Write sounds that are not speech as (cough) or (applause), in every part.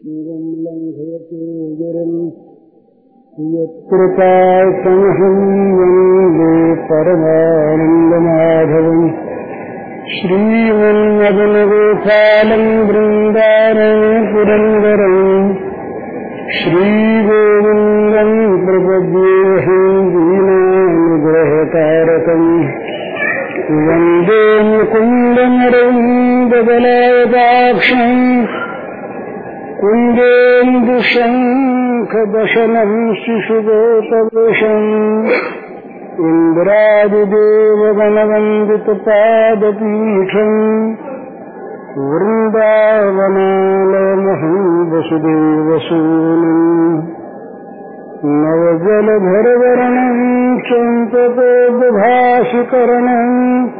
क्षीरम् लङ्घयते गिरिम् यत्कृपा समहम् वंदे परमानन्दमाधवम् श्रीमन्मदनगोपालम् वृन्दारम् पुरन्दरम् श्रीगोविन्दम् कुन्देन्दुशङ्खदशनम् शिशुगोपवेशम् इन्द्रादिदेवगणवन्दितपादपीठम्। वृन्दावनालमहम् वसुदेवसूनम् नवजलधरवरणम् चम्पकोद्भाषिकरणम्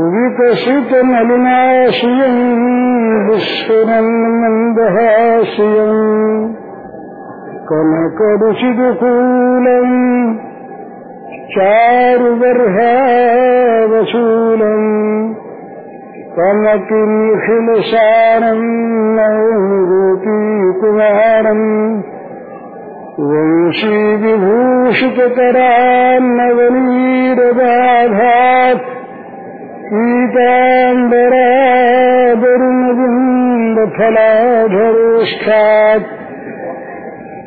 विकसितनलिनाशियम् विस्फुरन् मन्दहाशियम् कनकरुचिदुकूलम् चारुगर्भावशूलम् कनकिनिखिलसारम् नवनिरूपीकुमारम् वंशीविभूषितकरान्नवनीरबाधात् पीताम्बरादरुणबिन्दफलाधरोष्ठात्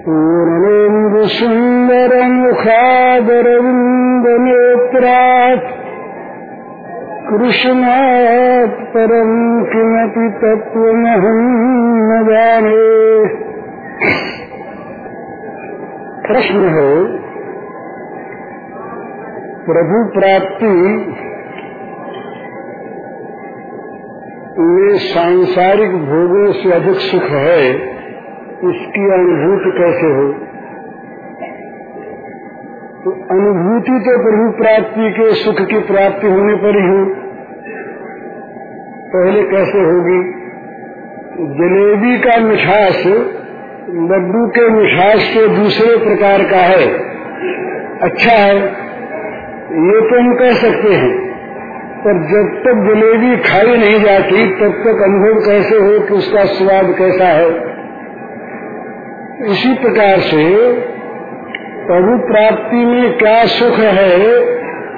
पूर्णेन्दुसुन्दरमुखादरविन्दनेत्रात्। कृष्णात् परम् किमपि तत्त्वमहम् न जाने। प्रश्न है प्रभु प्राप्ति में सांसारिक भोगों से अधिक सुख है, इसकी अनुभूति कैसे हो? तो अनुभूति तो प्रभु प्राप्ति के सुख की प्राप्ति होने पर ही हो। पहले कैसे होगी? जलेबी का मिठास लड्डू के मिठास से दूसरे प्रकार का है। अच्छा है। ये तो हम कह सकते हैं। पर जब तक जलेबी खाई नहीं जाती, तब तक अनुभव कैसे हो कि उसका स्वाद कैसा है? इसी प्रकार से प्रभु प्राप्ति में क्या सुख है,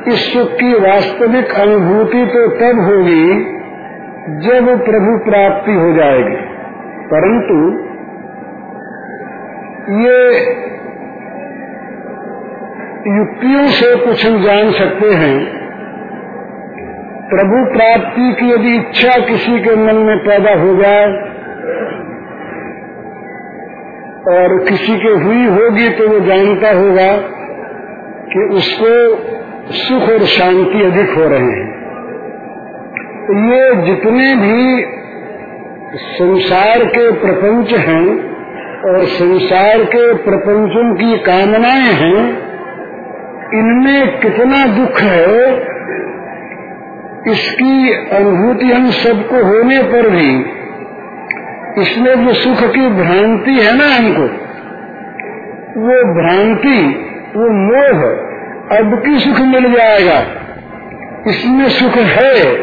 इस सुख की वास्तविक अनुभूति तो तब होगी जब प्रभु प्राप्ति हो जाएगी। परंतु ये युक्तियों से कुछ हम जान सकते हैं प्रभु प्राप्ति की यदि इच्छा किसी के मन में पैदा हो जाए और किसी के हुई होगी तो वो जानता होगा कि उसको सुख और शांति अधिक हो रहे हैं। ये जितने भी संसार के प्रपंच हैं और संसार के प्रपंचों की कामनाएँ हैं, इनमें कितना दुख है इसकी अनुभूति हम सबको होने पर भी, इसमें जो सुख की भ्रांति है ना हमको, वो भ्रांति, वो मोह अब की सुख मिल जाएगा। इसमें सुख है,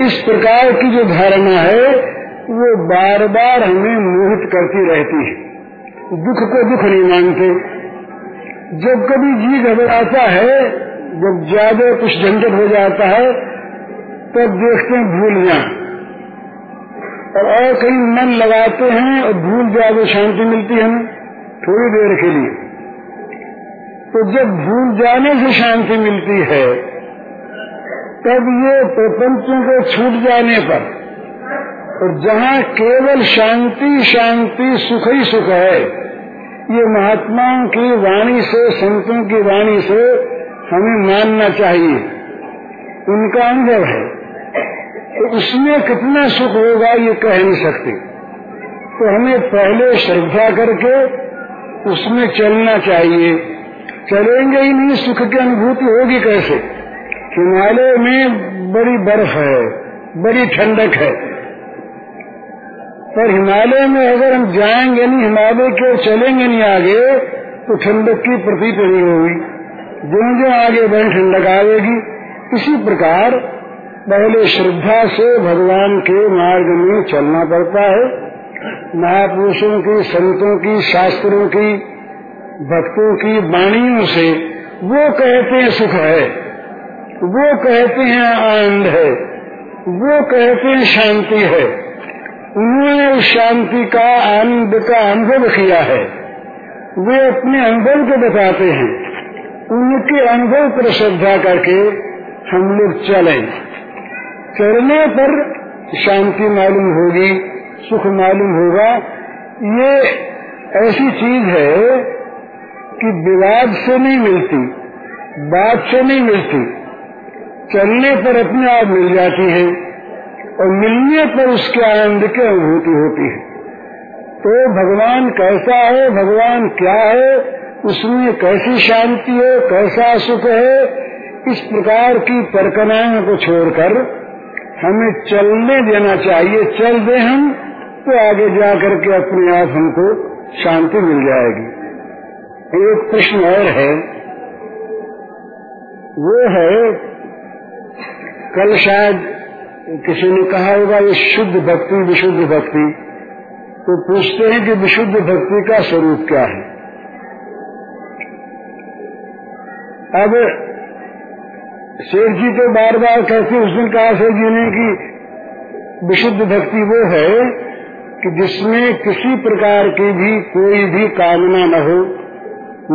इस प्रकार की जो धारणा है, वो बार बार हमें मोहित करती रहती है। दुख को दुख नहीं मानते। जब कभी जी घबराता है, जब ज़्यादा कुछ झंझट हो जाता है तब देखते हैं भूल जाए और और कहीं मन लगाते हैं और भूल जाए शांति मिलती है थोड़ी देर के लिए। तो जब भूल जाने से शांति मिलती है, तब ये प्रपंचों को छूट जाने पर, और जहाँ केवल शांति शांति, सुख ही सुख है, ये महात्माओं की वाणी से, संतों की वाणी से हमें मानना चाहिए। उनका अनुभव है। तो उसमें कितना सुख होगा ये कह नहीं सकते। तो हमें पहले श्रद्धा करके उसमें चलना चाहिए। चलेंगे ही नहीं, सुख की अनुभूति होगी कैसे? हिमालय में बड़ी बर्फ़ है, बड़ी ठंडक है। पर हिमालय में अगर हम जाएँगे नहीं, हिमालय की ओर चलेंगे नहीं आगे तो ठंडक की प्रतीत नहीं होगी। जो जो आगे बढ़े ठंडक आएगी, इसी प्रकार पहले श्रद्धा से भगवान के मार्ग में चलना पड़ता है। महापुरुषों की, संतों की, शास्त्रों की, भक्तों की वाणियों से वो कहते हैं सुख है, वो कहते हैं आनंद है, वो कहते हैं शांति है। उन्होंने उस शांति का आनंद का अनुभव किया है। वे अपने अनुभव को बताते हैं। उनके अनुभव पर श्रद्धा करके हम लोग चले। चलने पर शांति मालूम होगी, सुख मालूम होगा। ये ऐसी चीज़ है कि विवाद से नहीं मिलती, बात से नहीं मिलती। चलने पर अपने आप मिल जाती है और मिलने पर उसके आनंद की अनुभूति होती है। तो भगवान कैसा है, भगवान क्या है, उसमें कैसी शांति है, कैसा सुख है, इस प्रकार की परकनाओं को छोड़कर हमें चलने देना चाहिए। चल दे हम तो आगे जाकर के अपने आप हमको शांति मिल जाएगी। एक प्रश्न और है। वो है, कल शायद किसी ने कहा होगा, ये शुद्ध भक्ति, विशुद्ध भक्ति। तो पूछते हैं कि विशुद्ध भक्ति का स्वरूप क्या है? अब शेर जी तो बार बार कहते उस दिन कहा शेर जी ने कि विशुद्ध भक्ति वो है कि जिसमें किसी प्रकार की भी कोई भी कामना न हो,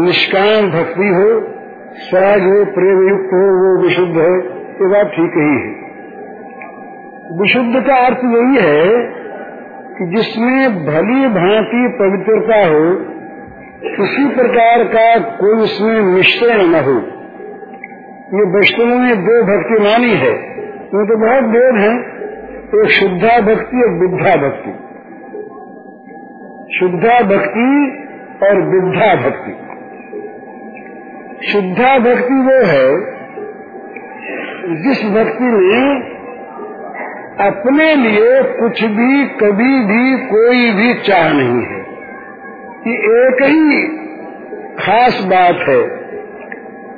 निष्काम भक्ति हो सहज हो, प्रेम युक्त हो, वो विशुद्ध है, ये बात ठीक ही है। विशुद्ध का अर्थ यही है कि जिसमें भली भांति पवित्रता हो, किसी प्रकार का कोई उसमें मिश्रण न हो। ये वैष्णव में दो भक्ति मानी है। वो तो बहुत भेद है। एक शुद्धा भक्ति और बुद्धा भक्ति। शुद्धा भक्ति और बुद्धा भक्ति। शुद्धा भक्ति वो है, जिस भक्ति में अपने लिए कुछ भी, कभी भी, कोई भी चाह नहीं है। ये एक ही खास बात है।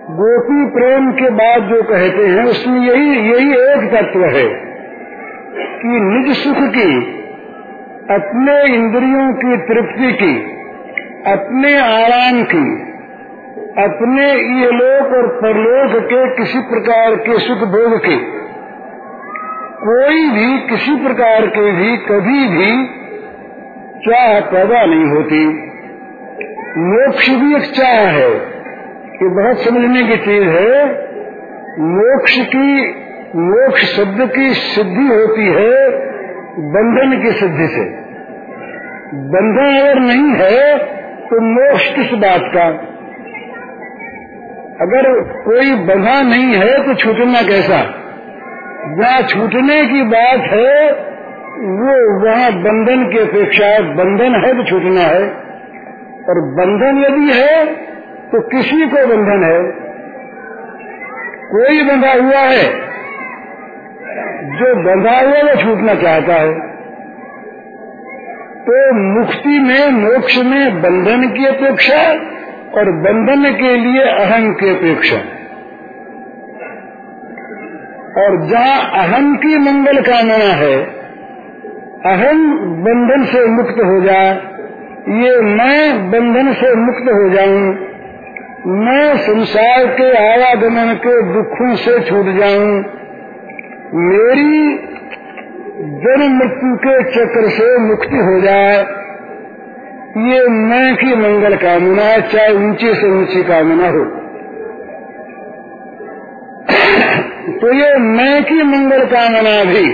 गोपी प्रेम के बाद जो कहते हैं, उसमें यही यही एक तत्व है कि निज सुख की, अपने इंद्रियों की तृप्ति की, अपने आराम की, अपने ये लोक और परलोक के किसी प्रकार के सुख भोग के, कोई भी किसी प्रकार के भी कभी भी चाह पैदा नहीं होती। मोक्ष भी एक चाह है। ये बहुत समझने की चीज़ है, मोक्ष की, मोक्ष शब्द की सिद्धि होती है बंधन की सिद्धि से। बंधन अगर नहीं है तो मोक्ष किस बात का? अगर कोई बंधा नहीं है तो छूटना कैसा? जहाँ छूटने की बात है, वो वहाँ बंधन की अपेक्षा, बंधन है तो छूटना है। और बंधन यदि है तो किसी को बंधन है। कोई बंधा हुआ है, जो बंधा हुआ वो छूटना चाहता है। तो मुक्ति में, मोक्ष में बंधन की अपेक्षा और बंधन के लिए अहम की अपेक्षा। और जहाँ अहम की मंगल कामना है अहम बंधन से मुक्त हो जाए ये मैं बंधन से मुक्त हो जाऊँ। मैं संसार के आवागमन के दुखों से छूट जाऊँ। मेरी जन्म मृत्यु के चक्र से मुक्ति हो जाए। ये मैं की मंगल कामना चाहे ऊँची से ऊँची कामना हो। (coughs) तो ये मैं की मंगल कामना भी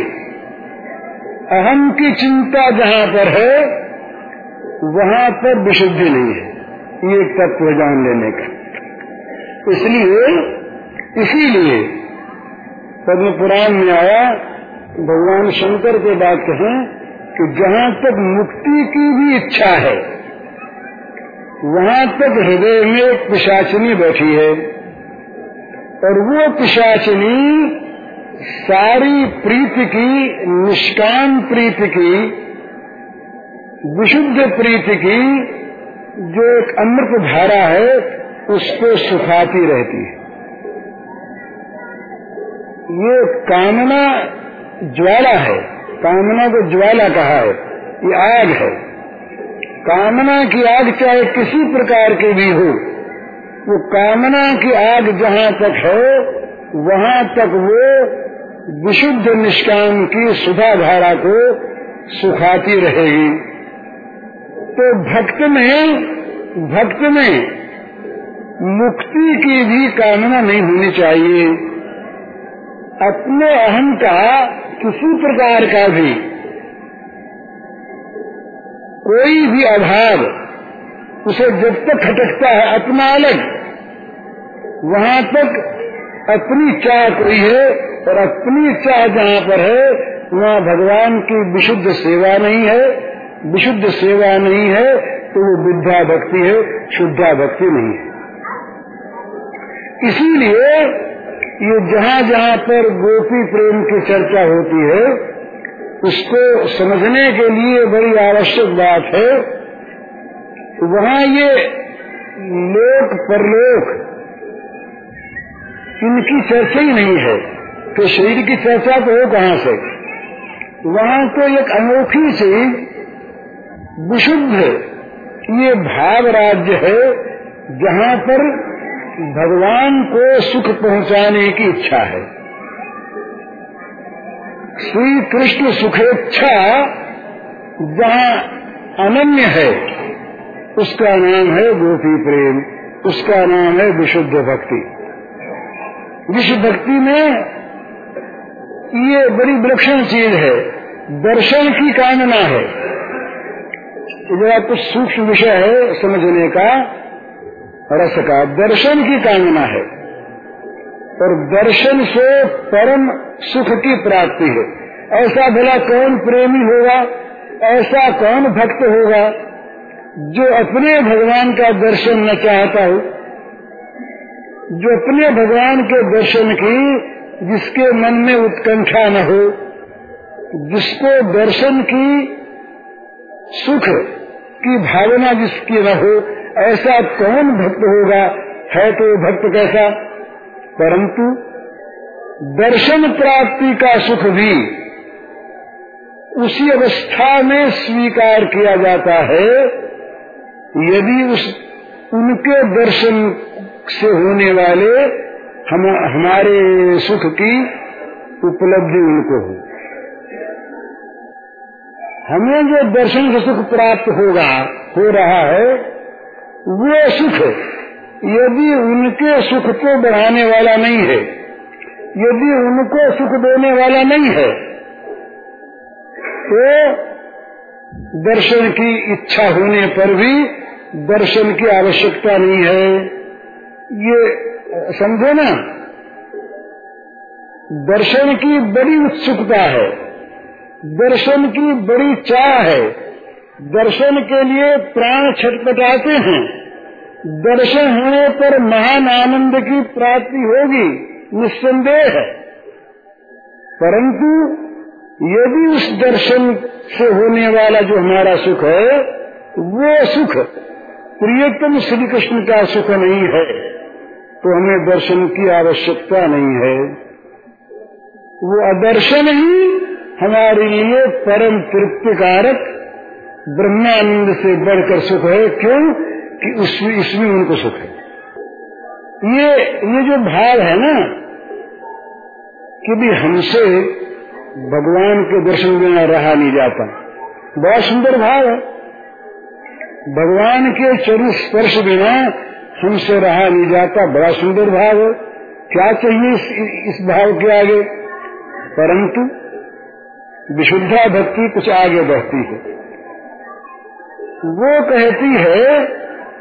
अहम की चिंता जहाँ पर है, वहाँ पर विशुद्धि नहीं है। ये तत्व जान लेने का। इसलिए, इसीलिए पद्म पुराण में आया, भगवान शंकर के बात कहें कि जहाँ तक मुक्ति की भी इच्छा है, वहाँ तक हृदय में एक पिशाचनी बैठी है। और वो पिशाचनी सारी प्रीति की, निष्काम प्रीति की, विशुद्ध प्रीति की, जो एक अमृत धारा है उसको सुखाती रहती है। ये कामना ज्वाला है। कामना को ज्वाला कहा है। ये आग है। कामना की आग चाहे किसी प्रकार की भी हो, वो कामना की आग जहाँ तक है, वहाँ तक वो विशुद्ध निष्काम की सुधा धारा को सुखाती रहेगी। तो भक्त में भक्त में मुक्ति की भी कामना नहीं होनी चाहिए। अपने अहम का किसी प्रकार का भी कोई भी अभाव, उसे जब तक खटकता है, अपना अलग। वहाँ तक अपनी चाह कोई है और अपनी चाह जहाँ पर है, वहाँ भगवान की विशुद्ध सेवा नहीं है। विशुद्ध सेवा नहीं है तो वो विद्या भक्ति है, शुद्धा भक्ति नहीं है। इसीलिए ये जहाँ जहाँ पर गोपी प्रेम की चर्चा होती है, उसको समझने के लिए बड़ी आवश्यक बात है। वहाँ ये लोक परलोक, इनकी चर्चा ही नहीं है तो शरीर की चर्चा तो हो कहाँ से? वहाँ तो एक अनोखी चीज़, विशुद्ध ये भाव राज्य है, जहाँ पर भगवान को सुख पहुँचाने की इच्छा है। श्री कृष्ण सुखेच्छा जहाँ अनन्य है, उसका नाम है गोपी प्रेम, उसका नाम है विशुद्ध भक्ति। विश्व भक्ति में ये बड़ी विलक्षण चीज़ है, दर्शन की कामना है। जरा कुछ सूक्ष्म विषय है समझने का रस का दर्शन की कामना है। और दर्शन से परम सुख की प्राप्ति है। ऐसा भला कौन प्रेमी होगा, ऐसा कौन भक्त होगा, जो अपने भगवान का दर्शन न चाहता हो? जो अपने भगवान के दर्शन की, जिसके मन में उत्कंठा न हो, जिसको दर्शन की सुख की भावना जिसकी न हो ऐसा कौन भक्त होगा? है तो भक्त कैसा? परंतु दर्शन प्राप्ति का सुख भी उसी अवस्था में स्वीकार किया जाता है, यदि उस, उनके दर्शन से होने वाले हम, हमारे सुख की उपलब्धि उनको हो। हमें जो दर्शन से सुख प्राप्त होगा, हो रहा है वो सुख यदि उनके सुख को बढ़ाने वाला नहीं है, यदि उनको सुख देने वाला नहीं है तो दर्शन की इच्छा होने पर भी दर्शन की आवश्यकता नहीं है। ये, समझो ना? दर्शन की बड़ी उत्सुकता है, दर्शन की बड़ी चाह है। दर्शन के लिए प्राण छटपटाते हैं। दर्शन होने पर महान आनंद की प्राप्ति होगी, निस्संदेह है। परंतु यदि उस दर्शन से होने वाला जो हमारा सुख है, वो सुख प्रियतम श्री कृष्ण का सुख नहीं है तो हमें दर्शन की आवश्यकता नहीं है। वो अदर्शन ही हमारे लिए परम तृप्तिकारक ब्रह्मानंद से बढ़कर सुख है। क्यों? कि उसमें इसमें उनको सुख है। ये ये जो भाव है ना कि भी हमसे भगवान के दर्शन बिना रहा नहीं जाता। बहुत सुंदर भाव है। भगवान के चरु स्पर्श बिना हमसे रहा नहीं जाता। बड़ा सुंदर भाव है। क्या चाहिए इस, इस भाव के आगे? परंतु विशुद्धा भक्ति कुछ आगे बढ़ती है। वो कहती है,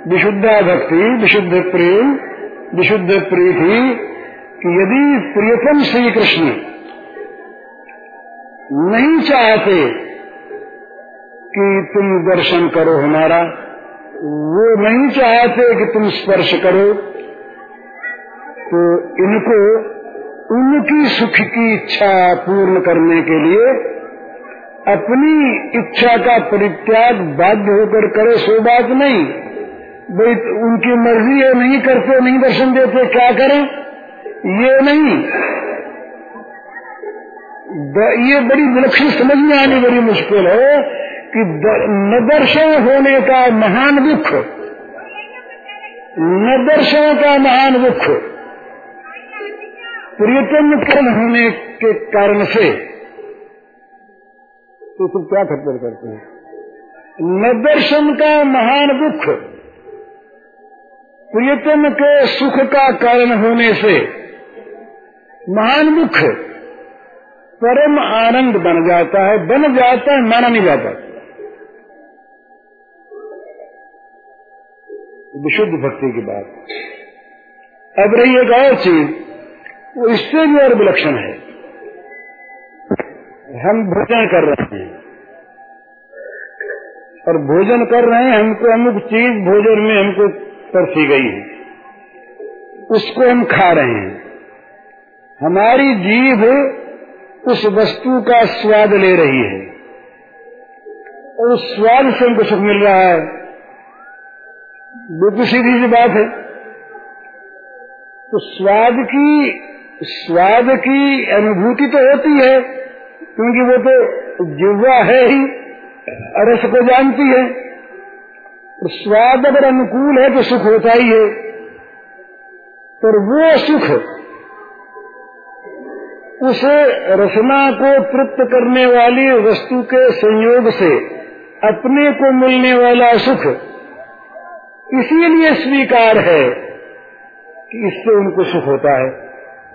विशुद्धा भक्ति, विशुद्ध प्रेम, विशुद्ध प्रीति, कि यदि प्रियतम श्री कृष्ण नहीं चाहते कि तुम दर्शन करो हमारा, वो नहीं चाहते कि तुम स्पर्श करो तो इनको उनकी सुख की इच्छा पूर्ण करने के लिए अपनी इच्छा का परित्याग बाध्य होकर करे, सो बात नहीं। भाई, उनकी मर्ज़ी है नहीं करते, नहीं दर्शन देते, क्या करें? ये नहीं। ये बड़ी विलक्षण समझ में आनी बड़ी मुश्किल है कि न दर्शन होने का महान दुख, न दर्शन का महान दुख प्रियतम कर्ण होने के कारण से तो तुम क्या खतर करते हैं? न दर्शन का महान दुख। प्रियतम के सुख का कारण होने से महान दुख परम आनंद बन जाता है, बन जाता है, माना नहीं जाता। विशुद्ध भक्ति की बात। अब रही एक और चीज़, वो इससे भी और विलक्षण है। हम भोजन कर रहे हैं। और भोजन कर रहे हैं, हमको अमुक चीज़ भोजन में हमको परसी गई है। उसको हम खा रहे हैं। हमारी जीभ उस वस्तु का स्वाद ले रही है। और उस स्वाद से हमको सुख मिल रहा है। बिल्कुल सीधी सी बात है। तो स्वाद की स्वाद की अनुभूति तो होती है। क्योंकि वो तो जिवा है ही, रस को जानती है। स्वाद अगर अनुकूल है तो सुख होता ही है। पर वो सुख, उस रचना को तृप्त करने वाली वस्तु के संयोग से अपने को मिलने वाला सुख इसीलिए स्वीकार है कि इससे उनको सुख होता है।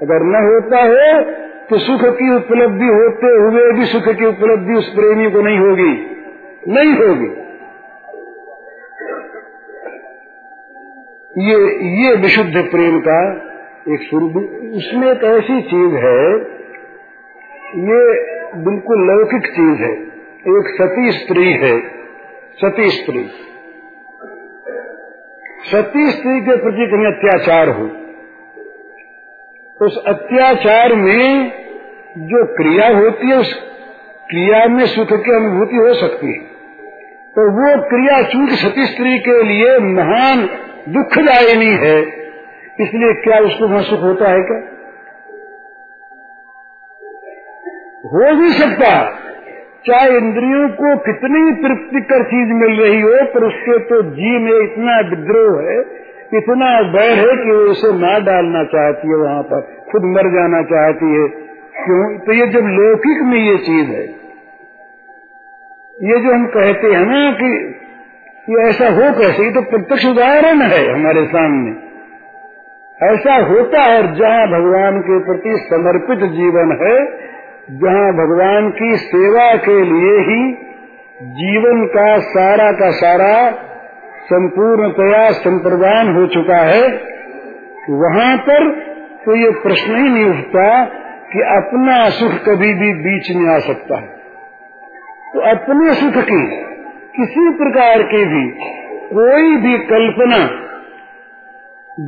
अगर न होता हो तो सुख की उपलब्धि होते हुए भी सुख की उपलब्धि उस प्रेमी को नहीं होगी। नहीं होगी। ये ये विशुद्ध प्रेम का एक स्वरूप। उसमें एक ऐसी चीज़ है, ये बिल्कुल लौकिक चीज़ है। एक सती स्त्री है। सती स्त्री। सती स्त्री के प्रति कहीं अत्याचार हो। उस अत्याचार में जो क्रिया होती है, उस क्रिया में सुख की अनुभूति हो सकती है। तो वो क्रिया चूँकि सती स्त्री के लिए महान दुखदायिनी है, इसलिए क्या उसको वहाँ सुख होता है क्या? हो भी सकता चाहे इंद्रियों को कितनी तृप्तिकर चीज़ मिल रही हो, पर उसके तो जी में इतना विद्रोह है इतना बैर है कि वो उसे मार डालना चाहती है, वहाँ पर खुद मर जाना चाहती है। क्यों? तो ये जब लौकिक में ये चीज़ है, ये जो हम कहते हैं ना कि ये ऐसा हो कैसे, ये तो प्रत्यक्ष उदाहरण है हमारे सामने। ऐसा होता है जहाँ भगवान के प्रति समर्पित जीवन है, जहाँ भगवान की सेवा के लिए ही जीवन का सारा का सारा संपूर्णतया संप्रदान हो चुका है, वहाँ पर तो ये प्रश्न ही नहीं उठता कि अपना सुख कभी भी बीच में आ सकता है। तो अपने सुख की किसी प्रकार की भी कोई भी कल्पना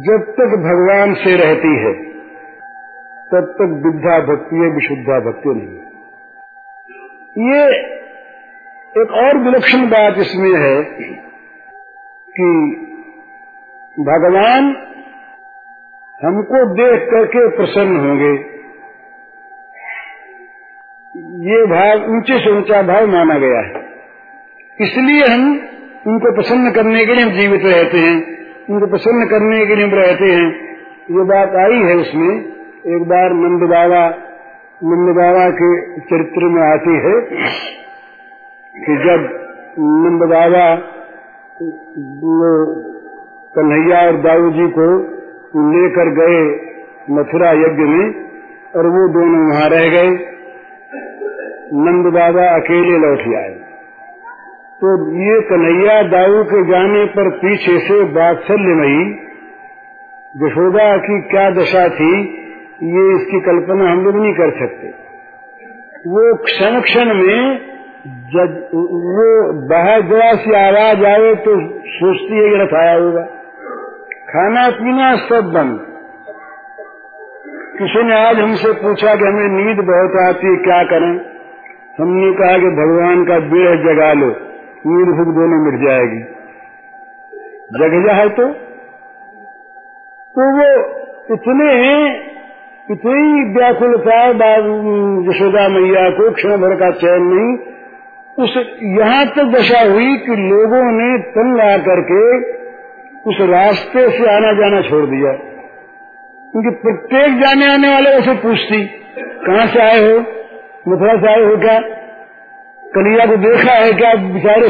जब तक भगवान से रहती है, तब तक विद्या भक्ति है विशुद्धा भक्ति नहीं ये एक और विलक्षण बात इसमें है कि भगवान हमको देख करके प्रसन्न होंगे। ये भाव, ऊँचे से ऊँचा भाव माना गया है। इसलिए हम उनको प्रसन्न करने के लिए हम जीवित रहते हैं। उनको प्रसन्न करने के लिए हम रहते हैं। ये बात आई है उसमें। एक बार नंद बाबा नंद बाबा के चरित्र में आती है कि जब नंद बाबा कन्हैया और दाऊ जी को लेकर गए मथुरा यज्ञ में, और वो दोनों वहाँ रह गए। नंद बाबा अकेले लौट आए। तो ये कन्हैया दाऊ के जाने पर पीछे से बात्सल्य नहीं, यशोदा की क्या दशा थी, ये इसकी कल्पना हम लोग नहीं कर सकते। वो क्षण क्षण में जब वो बाहर जरा सी आवाज़ आए तो सोचती है कि रखाया होगा। खाना पीना सब बंद। किसी ने आज हमसे पूछा कि हमें नींद बहुत आती है, क्या करें? हमने कहा कि भगवान का बेह जगा लो, नींद भूख दोनों मिट जाएगी। जग जाए तो? तो वो इतने इतनी व्याकुलता यशोदा मैया को क्षण भर का चयन नहीं उस यहाँ तक दशा हुई कि लोगों ने तन ला करके उस रास्ते से आना जाना छोड़ दिया। क्योंकि प्रत्येक जाने आने वाले उसे पूछती, कहाँ से आए हो? मथुरा से आए हो क्या? कलिया को देखा है क्या? बेचारे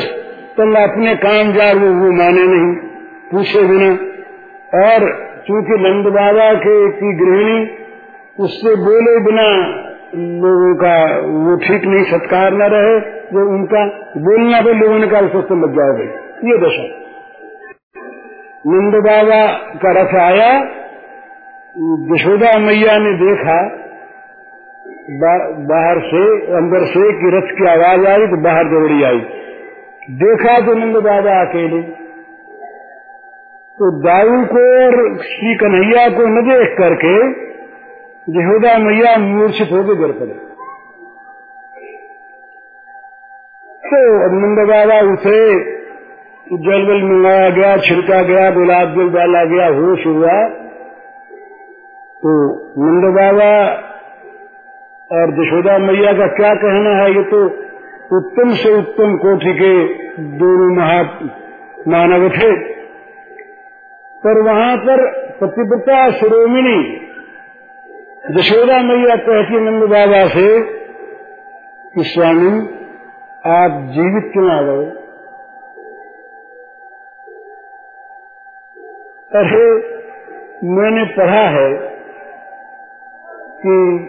तन अपने काम जा वो वो माने नहीं, पूछे बिना। और चूँकि नंद बाबा के की गृहिणी उससे बोले बिना लोगों का वो ठीक नहीं सत्कार न रहे जो उनका बोलना भी लोगों ने कहा उससे लग जाए ये दशा। नंद बाबा का रथ आया यशोदा मैया ने देखा बा, बाहर से अंदर से कि रथ की आवाज़ आई तो बाहर दौड़ी आई। देखा तो नंद बाबा अकेले। तो दाऊ को और श्री कन्हैया को न देख करके यहूदा मैया मूर्छित होकर गिर पड़े। तो नंद बाबा उठे जल बल मंगाया गया, छिड़का गया, गुलाब जल डाला गया, होश हुआ। तो नंद बाबा और यशोदा मैया का क्या कहना है, ये तो उत्तम से उत्तम कोटि के दोनों महा मानव थे। पर वहाँ पर प्रतिपता शिरोमिणी यशोदा मैया कहती नंद बाबा से, कि स्वामी, आप जीवित क्यों आ गए अरे, मैंने पढ़ा है कि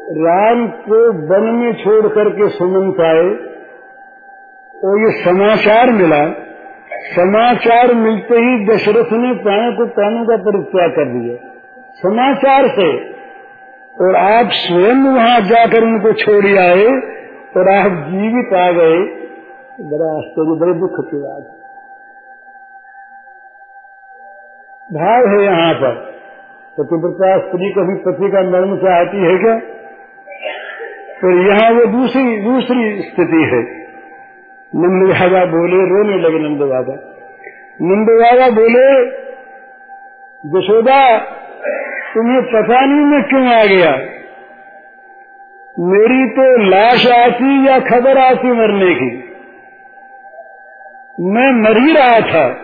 राम को वन में छोड़ करके सुमन आए और ये समाचार मिला। समाचार मिलते ही दशरथ ने प्राणों को प्राणों का परित्याग कर दिया। समाचार से और आप स्वयं वहाँ जाकर उनको छोड़ आए और आप जीवित आ गए। बड़ा आश्चर्य, बड़े दुख की बात भाव है यहाँ पर। पतिव्रता स्त्री कभी पति का मर्म चाहती है क्या? तो यहाँ वो दूसरी दूसरी स्थिति है। नंद बाबा बोले, रोने लगे नंद बाबा नंद बाबा बोले, यशोदा तुम्हें पता नहीं मैं क्यों आ गया। मेरी तो लाश आती या खबर आती मरने की। मैं मर ही रहा था।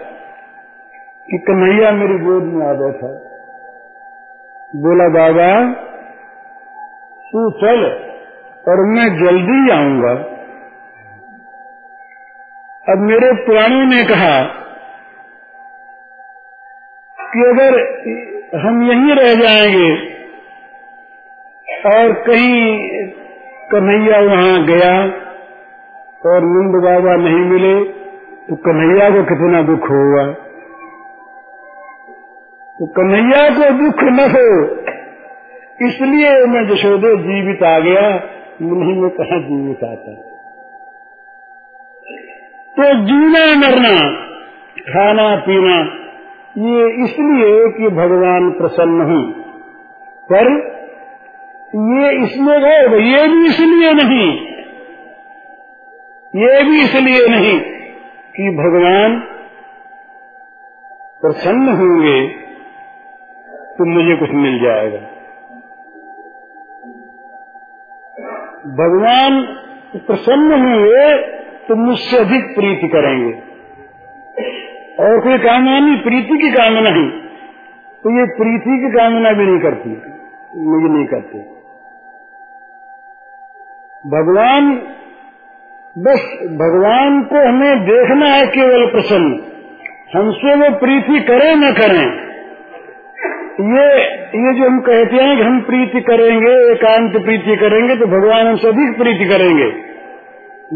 कि कन्हैया मेरी गोद में आ बैठा बोला, बाबा, तू चल और मैं जल्दी आऊँगा। अब मेरे पुराणों ने कहा कि अगर हम यहीं रह जाएँगे। और कहीं कन्हैया वहाँ गया और नंद बाबा नहीं मिले तो कन्हैया को कितना दुख होगा? तो कन्हैया को दुख न हो, इसलिए मैं जशोदे जीवित आ गया, नहीं में कहा जीवित आता? तो जीना मरना, खाना पीना ये इसलिए कि भगवान प्रसन्न हूँ। पर ये इसमें गए ये भी इसलिए नहीं। ये भी इसलिए नहीं कि भगवान प्रसन्न होंगे तो मुझे कुछ मिल जाएगा। भगवान प्रसन्न होंगे तो मुझसे अधिक प्रीति करेंगे। और कोई कामना नहीं, प्रीति की कामना ही। तो ये प्रीति की कामना भी नहीं करती, मुझे नहीं करते। भगवान, बस भगवान को हमें देखना है केवल प्रसन्न। हमसे वो प्रीति करें न करें। ये ये जो हम कहते हैं कि हम प्रीति करेंगे, एकांत प्रीति करेंगे तो भगवान हमसे अधिक प्रीति करेंगे।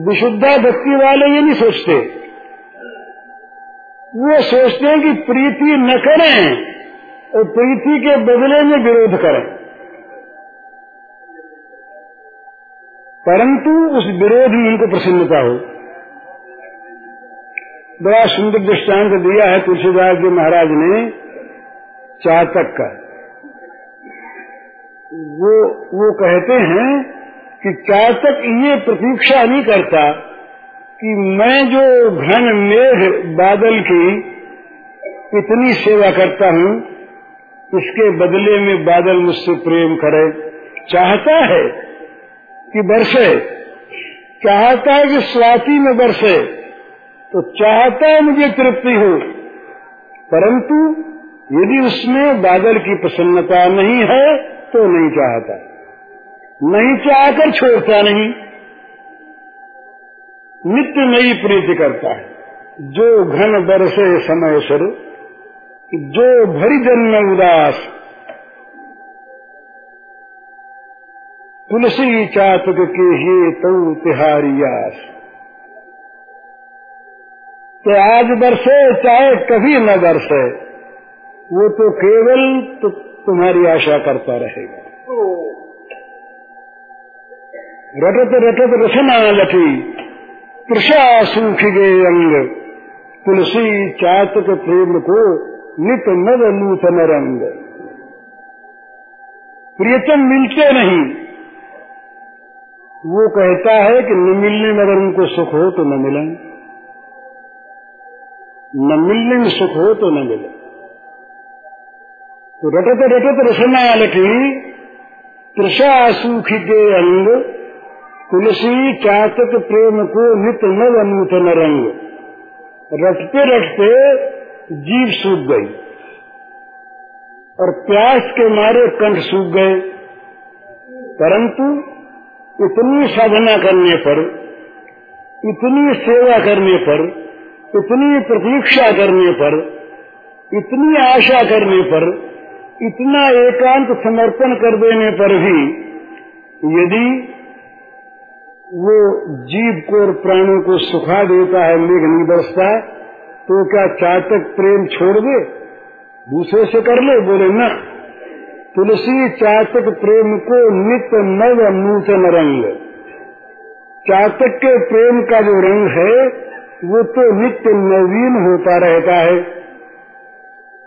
विशुद्धा भक्ति वाले ये नहीं सोचते। वो सोचते हैं कि प्रीति न करें और प्रीति के बदले में विरोध करें। परंतु उस विरोध में उनको प्रसन्नता हो। बड़ा सुंदर दृष्टांत दिया है तुलसीदास जी महाराज ने, चातक का। वो वो कहते हैं कि चातक ये प्रतीक्षा नहीं करता। कि मैं जो घन मेघ बादल की इतनी सेवा करता हूँ, उसके बदले में बादल मुझसे प्रेम करे। चाहता है कि बरसे। चाहता है कि स्वाति में बरसे। तो चाहता है मुझे तृप्ति हो। परंतु यदि उसमें बादल की प्रसन्नता नहीं है तो नहीं चाहता। नहीं चाहकर छोड़ता नहीं। नित्य नई प्रीति करता है। जो घन बरसे समय सर जो भरी जन्म उदास। तुलसी चातक के ही तिहारी आस तो आज बरसे चाहे कभी न बरसे वो तो केवल तो तुम्हारी आशा करता रहेगा। रटत रटत रसना लटी गए अंग। तुलसी चातक प्रेम को नित नव नूतन रंग। प्रियतम मिलते नहीं। वो कहता है कि न मिलने में अगर उनको सुख हो तो न मिले। न मिलने में सुख हो तो न मिले। तो रटत रटत रसना लटी तृषा सूख के अंग तुलसी चातक प्रेम को नित नव नूतन रंग रटते रटते जीव सूख गई और प्यास के मारे कंठ सूख गए। परंतु इतनी साधना करने पर, इतनी सेवा करने पर, इतनी प्रतीक्षा करने पर, इतनी आशा करने पर, इतना एकांत समर्पण कर देने पर भी यदि वो जीव को और प्राणों को सुखा देता है, मेघ नहीं बरसता है तो क्या चातक प्रेम छोड़ दे? दूसरे से कर ले, बोले न। तुलसी चातक प्रेम को नित्य नव नूतन रंग। चातक के प्रेम का जो रंग है, वो तो नित्य नवीन होता रहता है।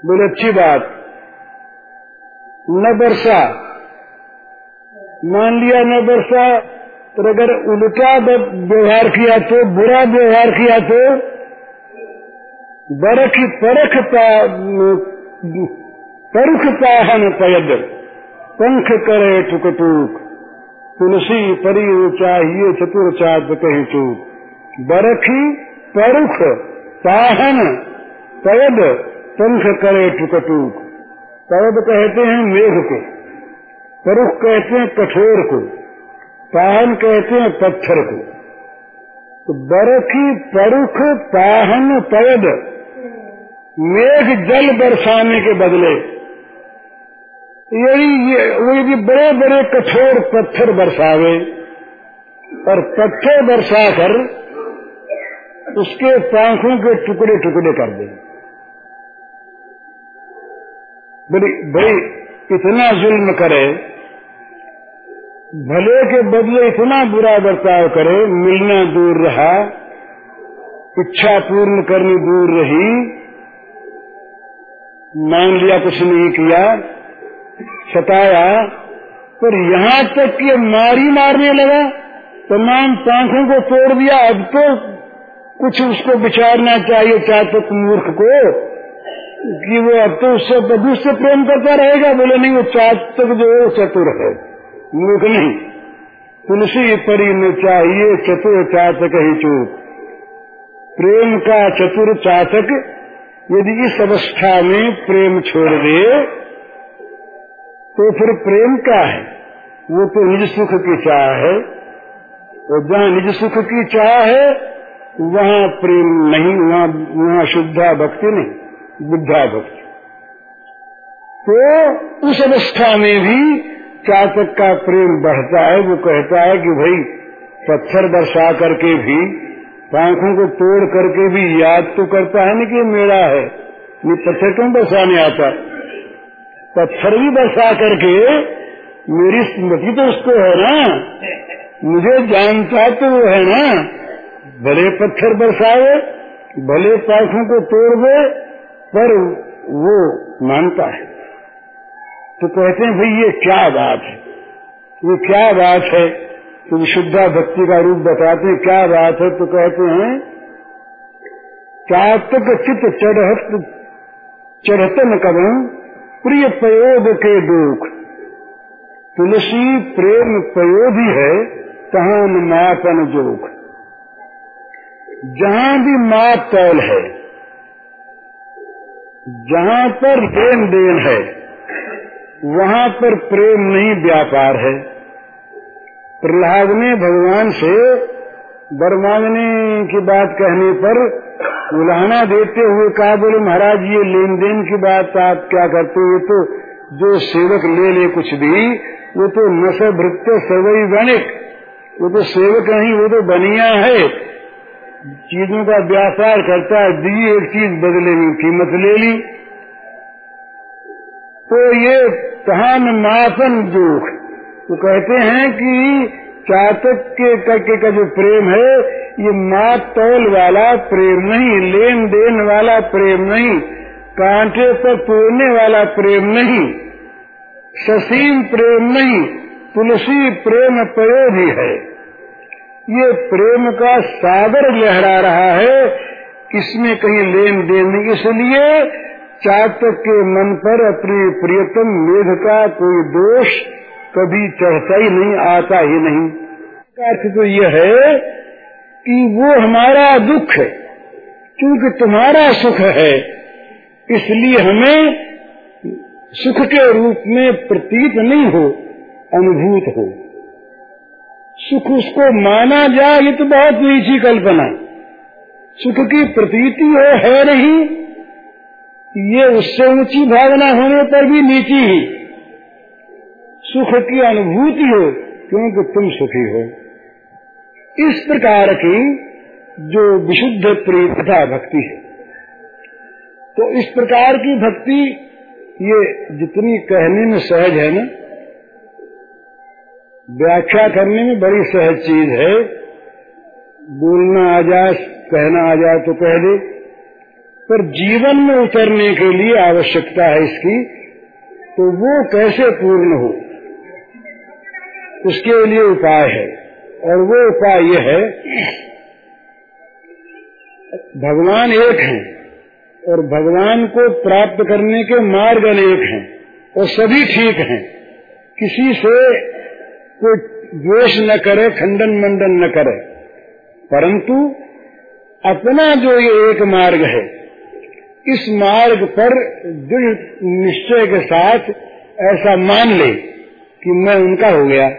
बोले, अच्छी बात। न वर्षा मान लिया न वर्षा तो अगर उल्टा व्यवहार किया तो बुरा व्यवहार किया तो बरख परख परुख पाहन पयद, पंख करे टुक टूक, तुलसी परी चाहिए चतुर चाप कहीं चूक। बरखी परुख पाहन पयद, पंख करे टुक टूक। परब कहते हैं मेघ को, परुख कहते हैं कठोर को। पाहन कहते हैं पत्थर को। तो बरखी परुख पाहन पयद मेघ जल बरसाने के बदले। यदि वो यदि बड़े बड़े कठोर पत्थर बरसावे और पत्थर बरसाकर उसके पांखों के टुकड़े टुकड़े कर दे। बड़ी बड़ी इतना जुल्म करे भले के बदले इतना बुरा बर्ताव करे, मिलना दूर रहा, इच्छा पूर्ण करनी दूर रही, मान लिया कुछ नहीं किया, सताया, पर यहाँ तक कि मारी मारने लगा, तमाम पंखों को तोड़ दिया, अब तो कुछ उसको विचारना चाहिए चाहे तो मूर्ख को, कि वो अब तो उससे से प्रेम करता रहेगा, बोले नहीं, वो चातक जो है चतुर है। मूर्ख नहीं। तुलसी परी न चाहिए चतुर चातक ही चूक। प्रेम का चतुर चातक यदि इस अवस्था में प्रेम छोड़ दे तो फिर प्रेम क्या है? वो तो निज सुख की चाह है। और जहाँ निज सुख की चाह है, वहाँ प्रेम नहीं, वहाँ वहाँ शुद्धा भक्ति नहीं, बुद्धा भक्ति। तो उस अवस्था में भी चातक का प्रेम बढ़ता है, वो कहता है कि भाई, पत्थर बरसा करके भी पंखों को तोड़ करके भी याद तो करता है ना कि मेरा है। ये पत्थर क्यों बरसाने आता? पत्थर भी बरसा करके, मेरी स्मृति तो उसको है ना। मुझे जानता तो वो है ना। भले पत्थर बरसाए, भले पंखों को तोड़ दे, पर वो मानता है। तो कहते हैं, भाई ये क्या बात है? ये क्या बात है? तो विशुद्धा भक्ति का रूप बताते हैं, क्या बात है? तो कहते हैं, चातक चित चढ़त, चढ़तन कदम प्रिय प्रयोग के दुख। तुलसी प्रेम प्रयोगी है तहां मापन जोग। जहाँ भी माप तौल है, जहाँ पर लेन देन है वहाँ पर प्रेम नहीं व्यापार है। प्रहलाद ने भगवान से वर मांगने की बात कहने पर उलाहना देते हुए कहा, बोले महाराज, ये लेन देन की बात आप क्या करते हो? तो जो सेवक ले ले कुछ भी वो तो नश भृत्य सर्वई गणिक वो तो सेवक नहीं, वो तो बनिया है। चीज़ों का व्यापार करता है, दी एक चीज़ बदले में कीमत ले ली। तो ये तहान मापन जोख तो कहते हैं कि चातक के करके का जो प्रेम है, ये माप तौल वाला प्रेम नहीं, लेन देन वाला प्रेम नहीं, कांटे पर तोड़ने वाला प्रेम नहीं, ससीम प्रेम नहीं, तुलसी प्रेम प्रयोगी है। ये प्रेम का सागर लहरा रहा है, इसमें कहीं लेन देन नहीं, इसलिए चातक के मन पर अपने प्रियतम मेघ का कोई दोष कभी चढ़ता ही नहीं, आता ही नहीं। अर्थ तो यह है कि वो हमारा दुख है, क्योंकि तुम्हारा सुख है, इसलिए हमें सुख के रूप में प्रतीत नहीं हो, अनुभूत हो। सुख उसको माना जाए, ये तो बहुत नीची कल्पना सुख की प्रतीति हो, है नहीं ये उससे ऊँची भावना होने पर भी नीची ही। सुख की अनुभूति हो, क्योंकि तुम सुखी हो। इस प्रकार की जो विशुद्ध प्रियता भक्ति है। तो इस प्रकार की भक्ति ये जितनी कहने में सहज है ना, व्याख्या करने में बड़ी सहज चीज़ है। बोलना आ जाए, कहना आ जाए तो कह दे। पर जीवन में उतरने के लिए आवश्यकता है इसकी तो वो कैसे पूर्ण हो? उसके लिए उपाय है। और वो उपाय यह है, भगवान एक हैं और भगवान को प्राप्त करने के मार्ग अनेक हैं और सभी ठीक हैं। किसी से कोई द्वेष न करे, खंडन मंडन न करे। परंतु अपना जो ये एक मार्ग है इस मार्ग पर दृढ़ निश्चय के साथ ऐसा मान ले कि मैं उनका हो गया।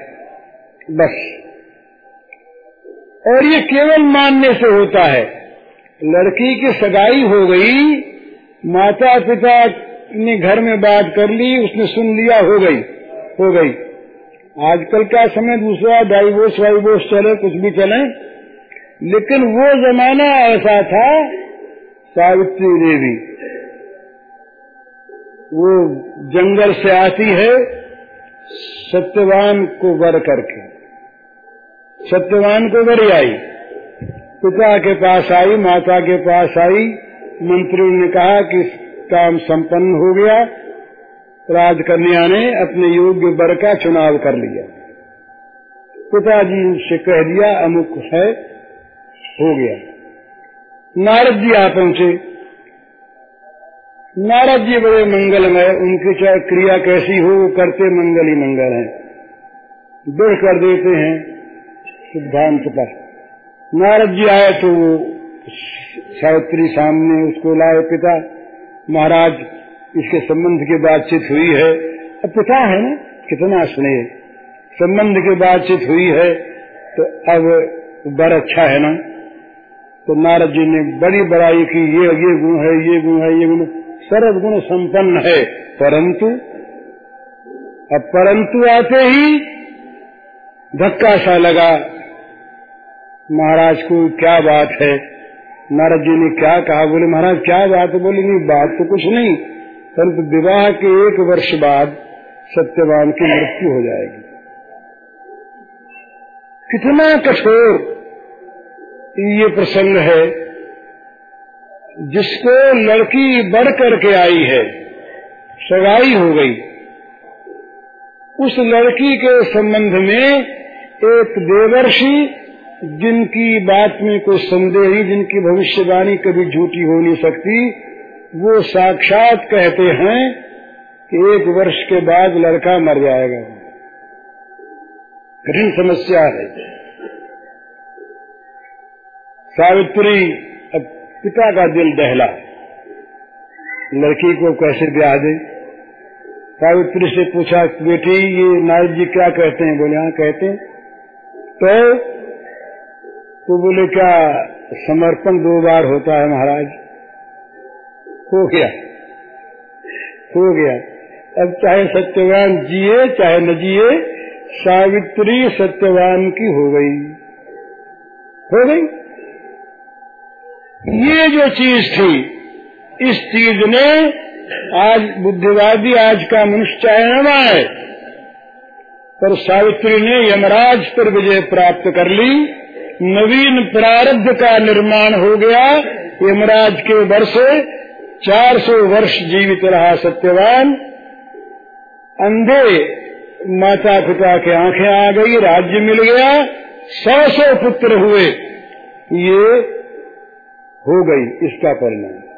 बस। और ये केवल मानने से होता है, लड़की की सगाई हो गई माता पिता ने घर में बात कर ली, उसने सुन लिया, हो गई हो गई। आजकल का समय दूसरा डाइवोर्स वाइवोर्स चले, कुछ भी चले। लेकिन वो जमाना ऐसा था सावित्री देवी। वो जंगल से आती है, सत्यवान को वर करके। सत्यवान को वर आई। पिता के पास आई, माता के पास आई। मंत्रियों ने कहा कि काम संपन्न हो गया। राजकन्या ने अपने योग्य वर का चुनाव कर लिया। पिताजी से कह दिया, अमुक है, हो गया। नारद जी आ पहुँचे। नारद जी बड़े मंगलमय उनकी चाहे क्रिया कैसी हो, वो करते मंगल ही मंगल है। बढ़ कर देते हैं सिद्धांत पर। नारद जी आए तो वो सावित्री सामने उसको लाए, पिता, महाराज, इसके संबंध की बातचीत हुई है। अब पिता है ना, कितना स्नेह। संबंध की बातचीत हुई है तो अब बर अच्छा है ना? तो नारद जी ने बड़ी बड़ाई की, ये ये गुण है, ये गुण है, ये गुण, सर्व गुण संपन्न है। परंतु, अब परंतु आते ही धक्का सा लगा, महाराज को क्या बात है? नारद जी ने क्या कहा? बोले, महाराज, क्या बात? बोले, नहीं, बात तो कुछ नहीं, परंतु विवाह के एक वर्ष बाद सत्यवान की मृत्यु हो जाएगी। कितना कठोर ये प्रसंग है। जिसको लड़की बढ़ करके आई है, सगाई हो गई, उस लड़की के संबंध में एक देवर्षि, जिनकी बात में कोई संदेह नहीं, जिनकी भविष्यवाणी कभी झूठी हो नहीं सकती, वो साक्षात कहते हैं कि एक वर्ष के बाद लड़का मर जाएगा। कठिन समस्या है। सावित्री अब पिता का दिल दहला। लड़की को कैसे ब्याह दे? सावित्री से पूछा, बेटी, ये नारद जी क्या कहते हैं? बोले हाँ कहते हैं। तो तो बोले, क्या समर्पण दो बार होता है महाराज? हो गया। हो गया। अब चाहे सत्यवान जिए, चाहे न जिए, सावित्री सत्यवान की हो गई। हो गई। ये जो चीज़ थी, इस चीज़ ने आज बुद्धिवादी, आज का मनुष्य चाहे न माए पर सावित्री ने यमराज पर विजय प्राप्त कर ली। नवीन प्रारब्ध का निर्माण हो गया। यमराज के वर्ष चार सौ वर्ष जीवित रहा सत्यवान। अंधे माता पिता के आँखें आ गई, राज्य मिल गया। सौ सौ पुत्र हुए। ये हो गई इसका परिणाम।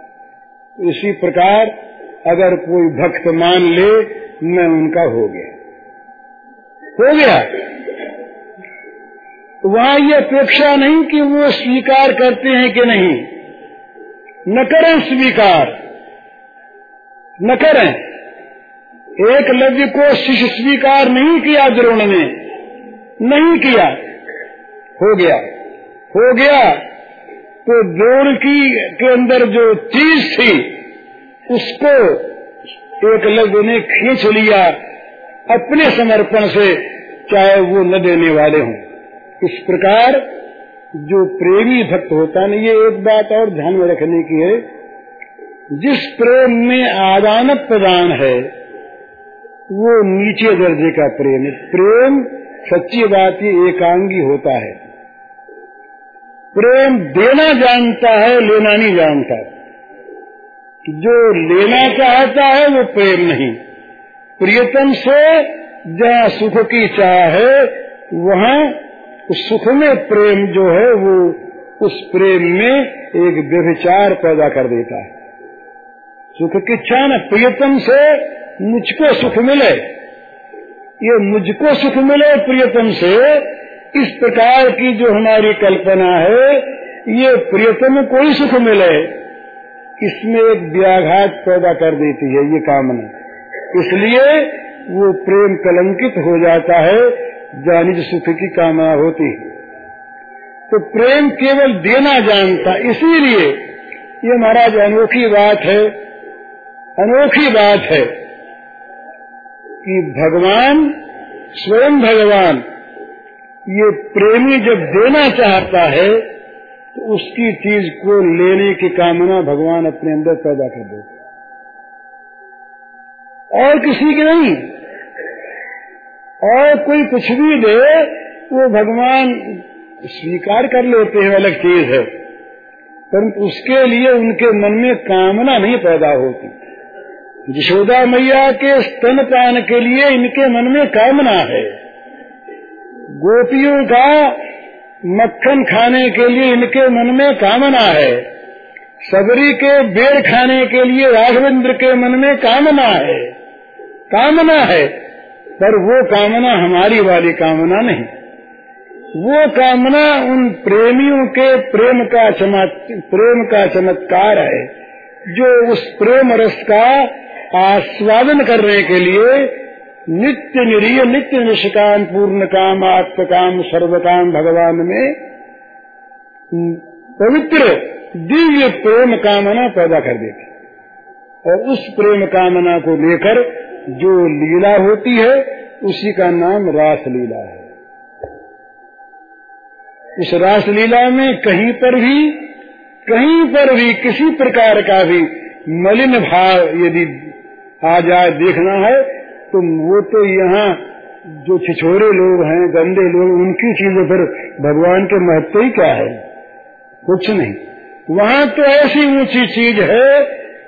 इसी प्रकार अगर कोई भक्त मान ले, मैं उनका हो गया। हो गया। वहाँ ये अपेक्षा नहीं कि वो स्वीकार करते हैं कि नहीं। न करें स्वीकार। न करें। एक लव्य को शिष्य स्वीकार नहीं किया द्रोण ने। नहीं किया। हो गया। हो गया। तो द्रोण की, के अंदर जो चीज़ थी, उसको एक लव्य ने खींच लिया, अपने समर्पण से, चाहे वो न देने वाले हों। इस प्रकार, जो प्रेमी भक्त होता नहीं ये एक बात और ध्यान में रखने की है, जिस प्रेम में आदान प्रदान है, वो नीचे दर्जे का प्रेम है। प्रेम सच्ची बात ही एकांगी होता है। प्रेम देना जानता है, लेना नहीं जानता। जो लेना चाहता है, वो प्रेम नहीं। प्रियतम से जहाँ सुख की चाह है, वहाँ उस सुख में प्रेम जो है, वो उस प्रेम में एक व्यभिचार पैदा कर देता है। सुख की इच्छा न प्रियतम से मुझको सुख मिले। ये मुझको सुख मिले प्रियतम से इस प्रकार की जो हमारी कल्पना है, ये प्रियतम को ही सुख मिले। इसमें एक व्याघात पैदा कर देती है, ये कामना। इसलिए वो प्रेम कलंकित हो जाता है, जानिज सुख की कामना होती है। तो प्रेम केवल देना जानता, इसीलिए ये महाराज अनोखी बात है, अनोखी बात है कि भगवान, स्वयं भगवान ये प्रेमी जब देना चाहता है तो उसकी चीज़ को लेने की कामना भगवान अपने अंदर पैदा कर देते और किसी की नहीं। और कोई कुछ भी दे, वो भगवान स्वीकार कर लेते हैं, अलग चीज़ है। परंतु उसके लिए उनके मन में कामना नहीं पैदा होती। यशोदा मैया के स्तनपान के लिए इनके मन में कामना है। गोपियों का मक्खन खाने के लिए इनके मन में कामना है। सबरी के बेर खाने के लिए राघवेंद्र के मन में कामना है। कामना है, पर वो कामना हमारी वाली कामना नहीं। वो कामना उन प्रेमियों के प्रेम का प्रेम का चमत्कार है, जो उस प्रेम रस का आस्वादन करने के लिए नित्य निरीय, नित्य निष्काम, पूर्ण काम, आत्म काम, सर्व काम भगवान में पवित्र दिव्य प्रेम कामना पैदा कर देती और उस प्रेम कामना को लेकर जो लीला होती है, उसी का नाम रास लीला है। इस रास लीला में कहीं पर भी, कहीं पर भी किसी प्रकार का भी मलिन भाव यदि आ जाए, देखना है तो वो तो यहाँ जो छिछोरे लोग हैं, गंदे लोग, उनकी चीज़ें फिर भगवान के महत्व ही क्या है? कुछ नहीं। वहाँ तो ऐसी ऊँची चीज़ है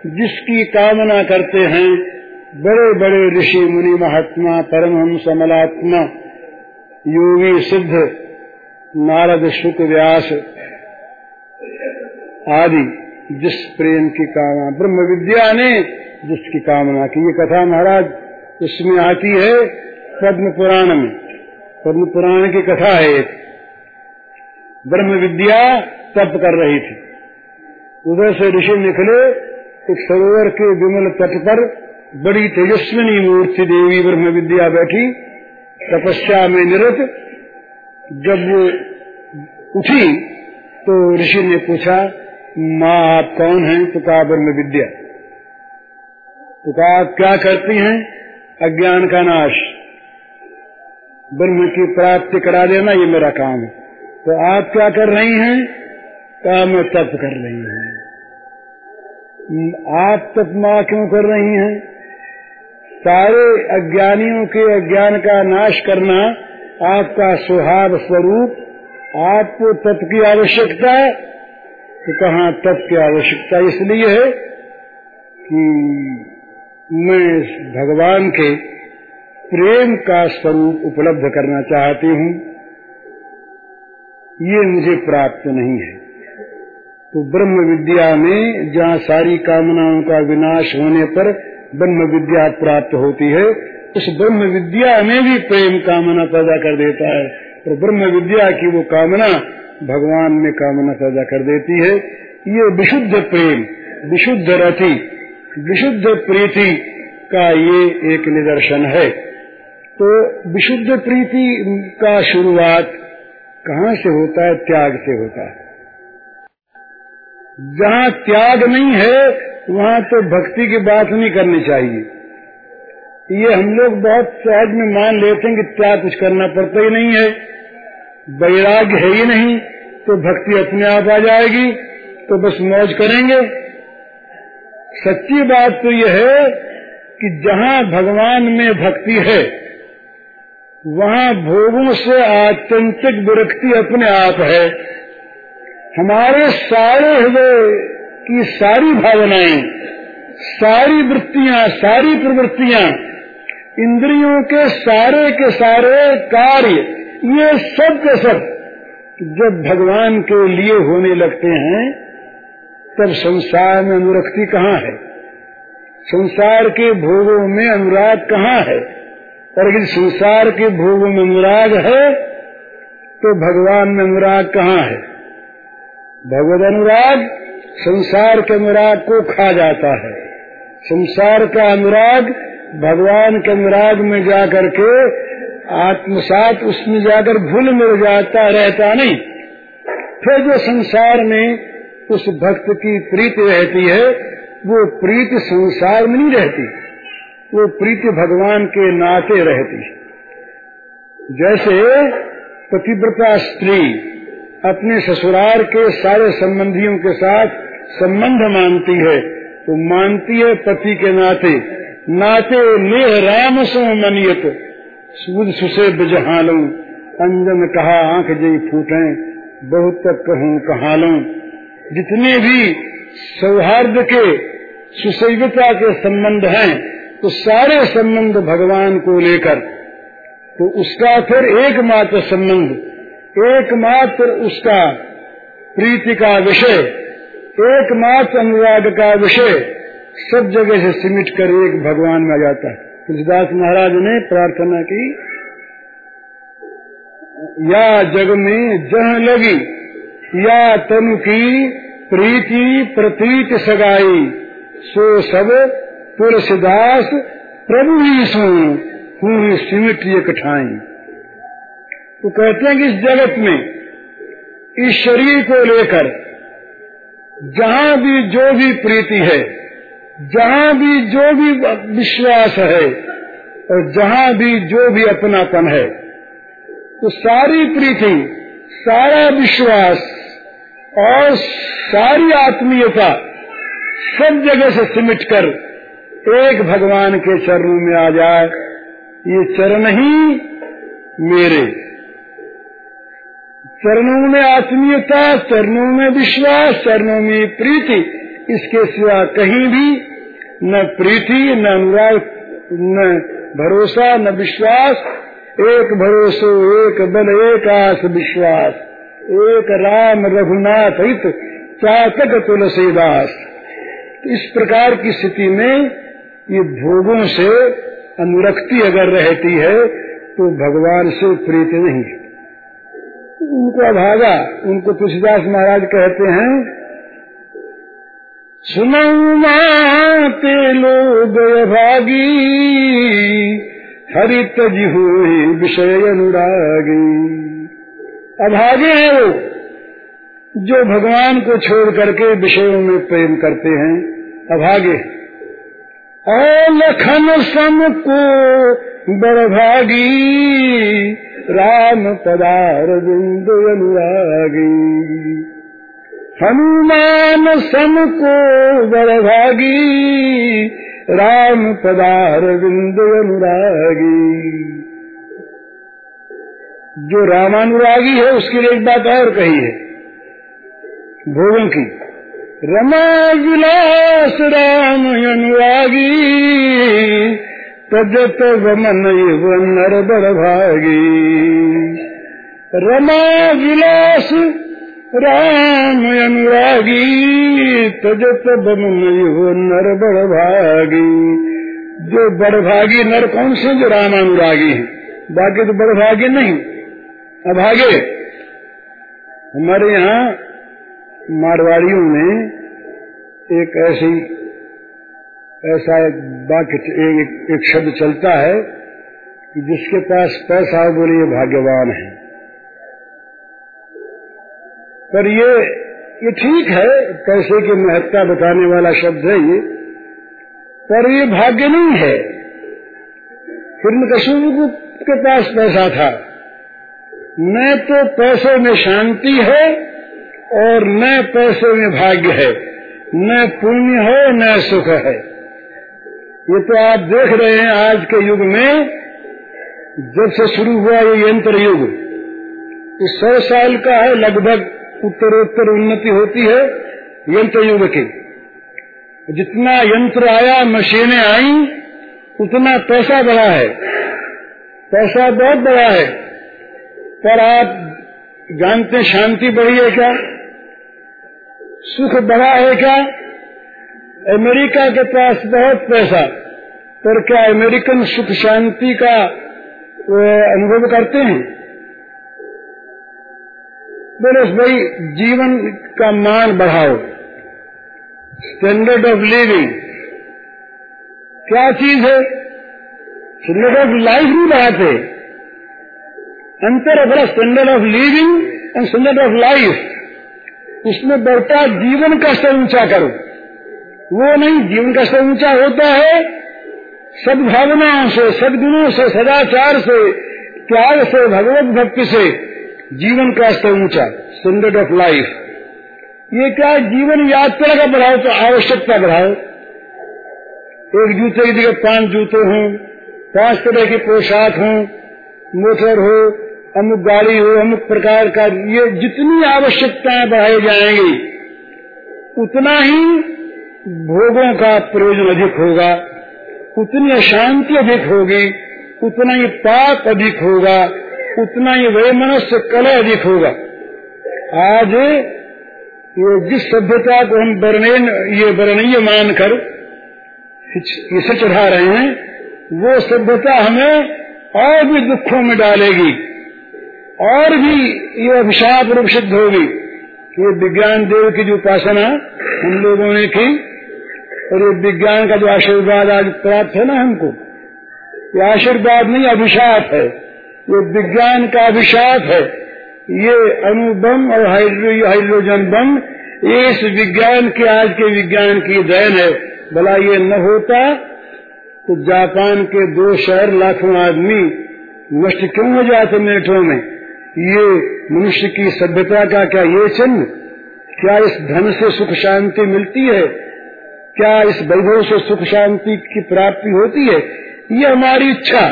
जिसकी कामना करते हैं बड़े बड़े ऋषि मुनि महात्मा, परमहंस, समलात्मा, योगी, सिद्ध, नारद, शुक, व्यास आदि, जिस प्रेम की कामना, ब्रह्म विद्या ने जिसकी कामना की। ये कथा महाराज इसमें आती है पद्म पुराण में पद्म पुराण की कथा है एक। ब्रह्म विद्या तप कर रही थी। उधर से ऋषि निकले, एक सरोवर के विमल तट पर बड़ी तेजस्विनी मूर्ति देवी ब्रह्म विद्या बैठी। तपस्या में निरत। जब वो उठी तो ऋषि ने पूछा, माँ, आप कौन हैं? तो कहा ब्रह्म विद्या। तो कहा आप क्या करती हैं? अज्ञान का नाश। ब्रह्म की प्राप्ति करा देना, ये मेरा काम है। तो आप क्या कर रही हैं? कहा मैं तप कर रही हूँ। आप तप माँ क्यों कर रही हैं? सारे अज्ञानियों के अज्ञान का नाश करना आपका स्वभाव स्वरूप, आपको तप की आवश्यकता तो कहा तप की आवश्यकता इसलिए है? कि मैं भगवान के प्रेम का स्वरूप उपलब्ध करना चाहती हूँ। ये मुझे प्राप्त नहीं है। तो ब्रह्म विद्या में जहाँ सारी कामनाओं का विनाश होने पर ब्रह्म विद्या प्राप्त होती है, उस ब्रह्म विद्या में भी प्रेम कामना पैदा कर देता है। और ब्रह्म विद्या की वो कामना भगवान में कामना पैदा कर देती है। ये विशुद्ध प्रेम, विशुद्ध रति विशुद्ध प्रीति का ये एक निदर्शन है। तो विशुद्ध प्रीति का शुरुआत कहाँ से होता है? त्याग से होता है। जहाँ त्याग नहीं है, वहाँ तो भक्ति की बात नहीं करनी चाहिए। ये हम लोग बहुत सहज में मान लेते हैं कि त्याग कुछ करना पड़ता ही नहीं है। वैराग्य है ही नहीं तो भक्ति अपने आप आ जाएगी तो बस मौज करेंगे। सच्ची बात तो यह है कि जहाँ भगवान में भक्ति है, वहाँ भोगों से आत्यंतिक विरक्ति अपने आप है। हमारे सारे हृदय की सारी भावनाएँ, सारी वृत्तियाँ, सारी प्रवृत्तियाँ, इंद्रियों के सारे के सारे कार्य, ये सब के सब जब भगवान के लिए होने लगते हैं तब संसार में अनुरक्ति कहाँ है? संसार के भोगों में अनुराग कहाँ है? और यदि संसार के भोगों में अनुराग है तो भगवान में अनुराग कहाँ है? भगवत अनुराग संसार के अनुराग को खा जाता है। संसार का अनुराग भगवान के अनुराग में जाकर के आत्मसात उसमें जाकर भूल मिल जाता, रहता नहीं। फिर जो संसार में उस भक्त की प्रीति रहती है, वो प्रीति संसार में नहीं रहती, वो प्रीति भगवान के नाते रहती जैसे पतिव्रता स्त्री अपने ससुराल के सारे संबंधियों के साथ संबंध मानती है तो मानती है पति के नाते नाते नेह राम सो मनियत, सूद सुसे बिजहालू, अंजन कहा आँख जई फूटे, बहुत तक कहूँ कहा लू जितने भी सौहार्द के सुसैवता के संबंध हैं तो सारे संबंध भगवान को लेकर तो उसका फिर एकमात्र संबंध, एकमात्र उसका प्रीति का विषय, एकमात्र अनुराग का विषय, सब जगह से सिमट कर एक भगवान में आ जाता है। तुलसीदास महाराज ने प्रार्थना की, या जग में जह लगी या तनु की प्रीति प्रतीत सगाई, सो सब तुलसीदास प्रभु ही सो ये कठाई। तो कहते हैं कि इस जगत में, इस शरीर को लेकर, जहाँ भी जो भी प्रीति है, जहाँ भी जो भी विश्वास है, और जहाँ भी जो भी अपनापन है तो सारी प्रीति, सारा विश्वास और सारी आत्मीयता सब जगह से सिमट कर एक भगवान के चरणों में आ जाए, ये चरण ही मेरे। चरणों में आत्मीयता, चरणों में विश्वास, चरणों में प्रीति, इसके सिवा कहीं भी न प्रीति, न अनुराग, न भरोसा, न विश्वास। एक भरोसो, एक बल, एक आस, विश्वास। एक राम रघुनाथ हित चातक तुलसीदास। इस प्रकार की स्थिति में ये भोगों से अनुरक्ति अगर रहती है तो भगवान से प्रीत नहीं उनको अभागा, उनको तुलसीदास महाराज कहते हैं सुनते लोग भागी हरित जी हुई विषय अनुरागी। अभागे हैं वो, जो भगवान को छोड़ करके विषयों में प्रेम करते हैं, अभागे लखन सम को बड़भागी राम पदार बिंद अनुरागी। हनुमान सम को बड़भागी राम पदार बिंद अनुरागी। जो रामानुरागी है, उसके लिए एक बात और कही है। भोगों की। रमा विलास राम अनुरागी तजत वमन नर बड़ भागी। रमा विलास राम अनुरागी तजत वमन नर बड़ भागी। जो बड़भागी नर कौन से जो राम अनुरागी है? बाकी तो बड़भागी नहीं। अभागे हमारे यहाँ मारवाड़ियों में एक ऐसी ऐसा एक वाक्य एक, एक शब्द चलता है कि जिसके पास पैसा है बोले ये भाग्यवान है। पर ये ये ठीक है पैसे की महत्ता बताने वाला शब्द है ये पर ये भाग्य नहीं है। हिरण्यकश्यप के पास पैसा था। न तो पैसे में शांति है और न पैसे में भाग्य है। न पुण्य है, न सुख है। ये तो आप देख रहे हैं आज के युग में, जब से शुरू हुआ ये यंत्र युग। इस सौ साल का है, लगभग उत्तरोत्तर उन्नति होती है यंत्र युग की। जितना यंत्र आया, मशीनें आई, उतना पैसा बढ़ा है। पैसा बहुत बड़ा है। पर आप जानते शांति बढ़ी है क्या? सुख बढ़ा है क्या? अमेरिका के पास बहुत पैसा, पर क्या अमेरिकन सुख शांति का अनुभव करते हैं? बोले, भाई, जीवन का मान बढ़ाओ। स्टैंडर्ड ऑफ़ लिविंग क्या चीज़ है? स्टैंडर्ड ऑफ़ लाइफ नहीं बढ़ाते अंतर standard of living and standard of life उसमें बढ़ता जीवन का स्तर ऊँचा करो। वो नहीं, जीवन का स्तर ऊँचा होता है सद्भावनाओं से, सदगुणों से, सदाचार से, त्याग से, भगवत भक्ति से जीवन का स्तर ऊँचा स्टैंडर्ड ऑफ़ लाइफ ये क्या जीवन यात्रा का बढ़ाओ तो आवश्यकता बढ़ाओ। एक जूते की जगह पाँच जूते हों, पाँच तरह के पोशाक हों, मोटर हो अमुक गाड़ी हो अमुक प्रकार का, ये जितनी आवश्यकताएँ बढ़ाई जाएँगी, उतना ही भोगों का प्रयोजन अधिक होगा, उतनी अशांति अधिक होगी, उतना ही पाप अधिक होगा, उतना ही वह मनुष्य कलह अधिक होगा। आज ये जिस सभ्यता को हम वर्णन ये वर्णीय मानकर इसे चढ़ा रहे हैं, वो सभ्यता हमें और भी दुखों में डालेगी। और भी ये अभिशाप रूप सिद्ध होगी ये विज्ञान देव की जो उपासना हम लोगों ने की, और ये विज्ञान का जो आशीर्वाद आज प्राप्त है ना हमको, ये आशीर्वाद नहीं, अभिशाप है। ये विज्ञान का अभिशाप है। ये अणुबम और हाइड्रोजन बम ये इस विज्ञान के, आज के विज्ञान की देन है। भला ये न होता तो जापान के दो शहर लाखों आदमी नष्ट क्यों हो जाते मिनटों में? ये मनुष्य की सभ्यता का क्या ये चिन्ह? क्या इस धन से सुख शांति मिलती है? क्या इस वैभव से सुख शांति की प्राप्ति होती है? ये हमारी इच्छा।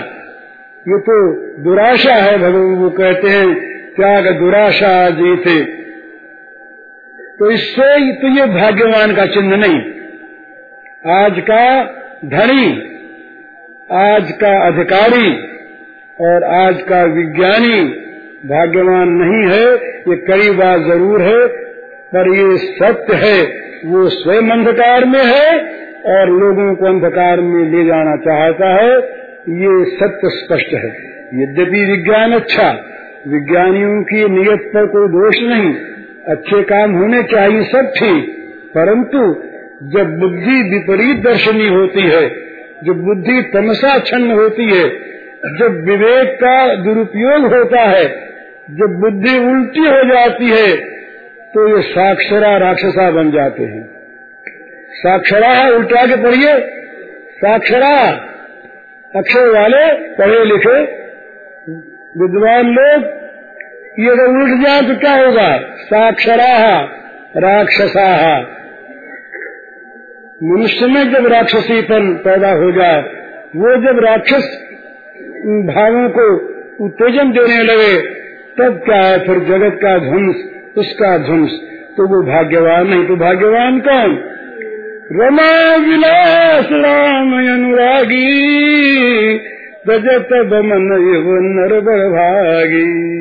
ये तो दुराशा है, भगवान वो कहते हैं, त्याग दुराशा जीते। तो इससे तो ये भाग्यवान का चिन्ह नहीं। आज का धनी, आज का अधिकारी और आज का विज्ञानी भाग्यवान नहीं है, ये कई बार ज़रूर है, पर ये सत्य है, वो स्वयं अंधकार में है, और लोगों को अंधकार में ले जाना चाहता है, ये सत्य स्पष्ट है। यद्यपि विज्ञान अच्छा विज्ञानियों की नियत पर कोई दोष नहीं, अच्छे काम होने चाहिए, सब ठीक, परंतु जब बुद्धि विपरीत दर्शनी होती है, जब बुद्धि तमसा छन्न होती है, जब विवेक का दुरुपयोग होता है जब बुद्धि उल्टी हो जाती है तो ये साक्षरा राक्षसा बन जाते हैं। साक्षरा है, उल्टा के पढ़िए। साक्षरा, अक्षर वाले पढ़े लिखे, विद्वान लोग, ये अगर उल्ट जाए तो क्या होगा? साक्षरा, राक्षसा। मनुष्य में जब राक्षसीपन पैदा हो जाए, वो जब राक्षस भावों को उत्तेजन देने लगे तब क्या है फिर जगत का ध्वंस, उसका ध्वंस? तो वो भाग्यवान नहीं तो भाग्यवान कौन? रमा विलास राम अनुरागी बजत बमन नर भागी।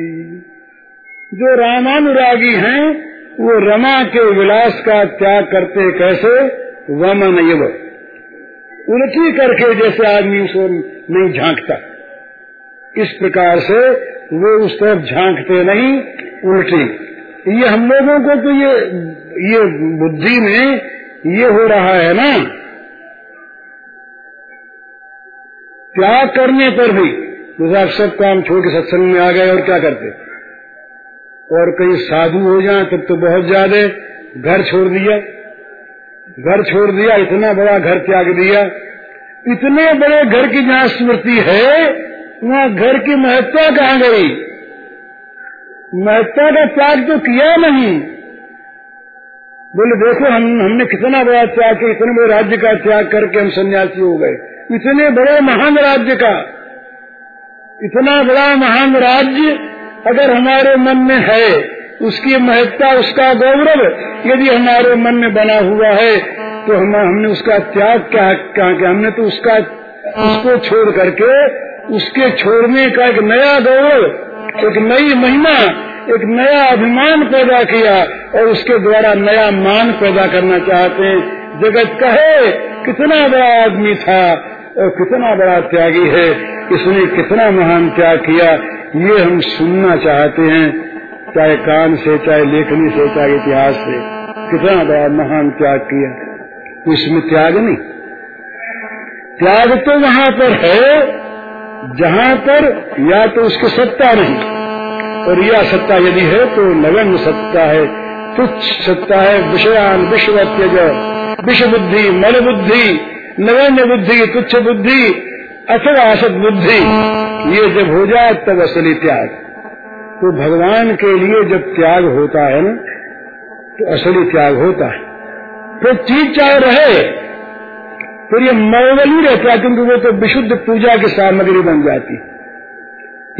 जो रामानुरागी हैं, वो रमा के विलास का त्याग करते कैसे? वमन युव उल्टी करके जैसे आदमी उसको नहीं झांकता। इस प्रकार से वो उस तरफ़ झांकते नहीं, उल्टी। ये हम लोगों को तो ये ये बुद्धि में ये हो रहा है ना। त्याग करने पर भी, जैसे आप सब काम छोड़ के सत्संग में आ गए और क्या करते? और कहीं साधु हो जाए, तब तो बहुत ज़्यादा घर छोड़ दिया। घर छोड़ दिया, इतना बड़ा घर त्याग दिया। इतने बड़े घर की जहाँ स्मृति है वहाँ घर की महत्ता कहाँ गई? महत्ता का त्याग तो किया नहीं। बोले, देखो, हम, हमने कितना बड़ा त्याग किया, इतने बड़े राज्य का त्याग करके हम सन्यासी हो गए। इतने बड़े महान राज्य का। इतना बड़ा महान राज्य अगर हमारे मन में है, उसकी महत्ता, उसका गौरव यदि हमारे मन में बना हुआ है तो हम, हमने उसका त्याग क्या कहा हमने तो उसका, उसको छोड़ करके उसके छोड़ने का एक नया गौरव एक नई महिमा, एक नया अभिमान पैदा किया और उसके द्वारा नया मान पैदा करना चाहते हैं। जगत कहे, कितना बड़ा आदमी था और कितना बड़ा त्यागी है। इसने कितना महान त्याग किया, ये हम सुनना चाहते हैं, चाहे कान से, चाहे लेखनी से, चाहे इतिहास से। कितना बड़ा महान त्याग किया। उसमें त्याग नहीं। त्याग तो वहाँ पर है जहाँ पर या तो उसकी सत्ता नहीं, और यह सत्ता यदि है तो नगण्य सत्ता है, तुच्छ सत्ता है, विषयान विश्व त्यज विश्व बुद्धि मन बुद्धि नगण्य बुद्धि, तुच्छ बुद्धि, अथवा असत बुद्धि, ये जब हो जाए तब असली त्याग। तो भगवान के लिए जब त्याग होता है ना तो असली त्याग होता है। तो चीज़ चाहे रहे फिर ये रहता है क्योंकि वो तो विशुद्ध पूजा की सामग्री बन जाती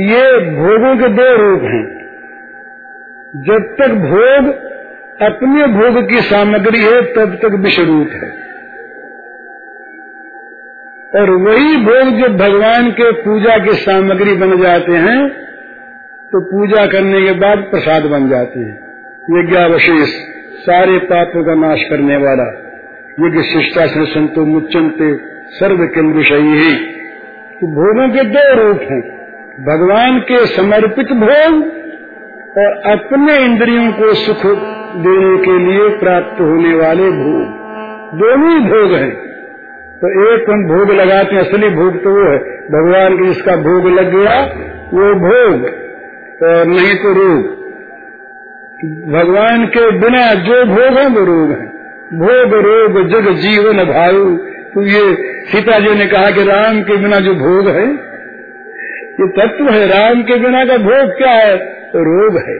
ये भोगों के दो रूप हैं। जब तक भोग अपने भोग की सामग्री है, तब तक विश्व रूप है। और वही भोग जब भगवान के पूजा की सामग्री बन जाते हैं तो पूजा करने के बाद प्रसाद बन जाते हैं। यज्ञावशेष, सारे पापों का नाश करने वाला। यज्ञ से संतो मुच्चनते सर्व किम विषयी ही। तो भोगों के दो रूप हैं। भगवान के समर्पित भोग और अपने इंद्रियों को सुख देने के लिए प्राप्त होने वाले भोग। दोनों ही भोग हैं। तो एक हम भोग लगाते हैं, असली भोग तो वो है। भगवान के जिसका भोग लग गया, वो भोग और नहीं तो रोग। भगवान के बिना जो भोग है, वो रोग है। भोग रोग जग जीवन भाव तो ये सीता जी ने कहा कि राम के बिना जो भोग है, ये तत्व है। राम के बिना का भोग क्या है? तो रोग है।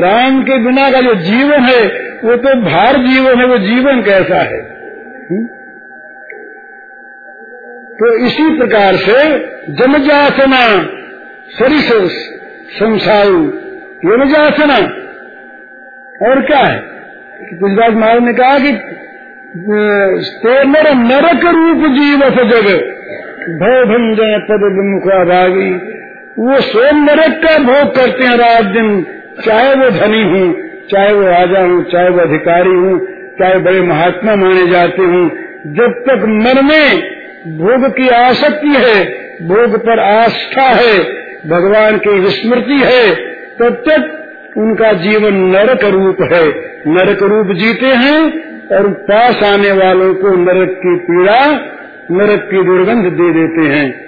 राम के बिना का जो जीवन है, वो तो भार जीवन है, वो जीवन कैसा है? तो इसी प्रकार से जमजासना सरिस संसारू यमजासना और क्या है? गुजरात महाराज ने कहा कि तेमर नरक रूप जीव जगह भय भंजन पद विमुखा भागी वो स्वयं नरक का भोग करते हैं रात दिन, चाहे वो धनी हूँ, चाहे वो राजा हूँ, चाहे वो अधिकारी हूँ, चाहे बड़े महात्मा माने जाते हूँ, जब तक मन में भोग की आसक्ति है, भोग पर आस्था है, भगवान की विस्मृति है, तब तक उनका जीवन नरक रूप है। नरक रूप जीते हैं और पास आने वालों को नरक की पीड़ा, नरक की दुर्गंध दे देते हैं।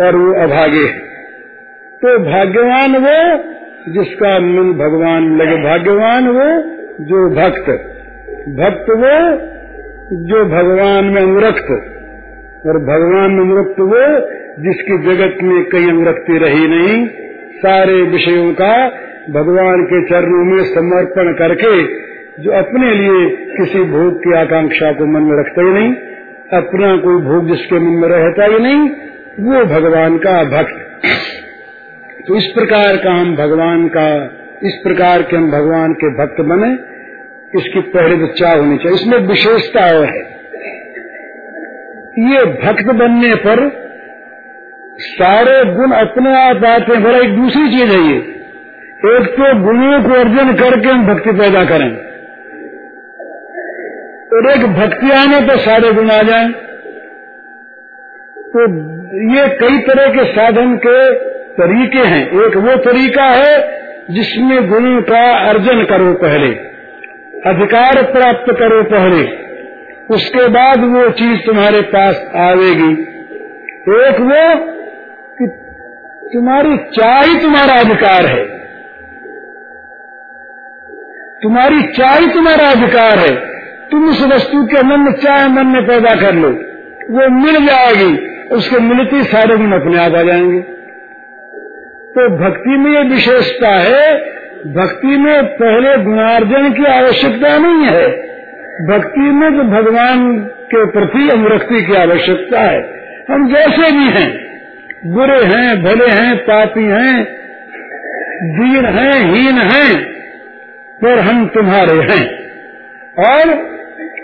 और वो अभागे है। तो भाग्यवान वो जिसका मन भगवान लगे। भाग्यवान वो जो भक्त। भक्त वो जो भगवान में अनुरक्त। और भगवान में अनुरक्त वो जिसकी जगत में कई अनुरक्ति रही नहीं। सारे विषयों का भगवान के चरणों में समर्पण करके जो अपने लिए किसी भोग की आकांक्षा को मन में रखता ही नहीं, अपना कोई भोग जिसके मन में रहता ही नहीं, वो भगवान का भक्त। तो इस प्रकार का हम भगवान का, इस प्रकार के हम भगवान के भक्त बने, इसकी पहले चाह होनी चाहिए। इसमें विशेषता और है। ये भक्त बनने पर सारे गुण अपने आप आते हैं, बड़ा एक दूसरी चीज़ है ये। एक तो गुणों को अर्जन करके हम भक्ति पैदा करें। और एक भक्ति आने पर सारे गुण आ जाए। तो ये कई तरह के साधन के तरीके हैं। एक वो तरीका है जिसमें गुणों का अर्जन करो पहले, अधिकार प्राप्त करो पहले, उसके बाद वो चीज़ तुम्हारे पास आवेगी। एक वो कि तुम्हारी चाह ही तुम्हारा अधिकार है। तुम्हारी चाय तुम्हारा अधिकार है। तुम उस वस्तु के मन में चाह मन में पैदा कर लो। वो मिल जाएगी, उसके मिलती सारे गुण अपने आप आ जाएँगे। तो भक्ति में ये विशेषता है, भक्ति में पहले गुणार्जन की आवश्यकता नहीं है। भक्ति में तो भगवान के प्रति अनुरक्ति की आवश्यकता है। हम जैसे भी हैं, बुरे हैं, भले हैं, पापी हैं, दीन हैं, हीन हैं पर हम तुम्हारे हैं। और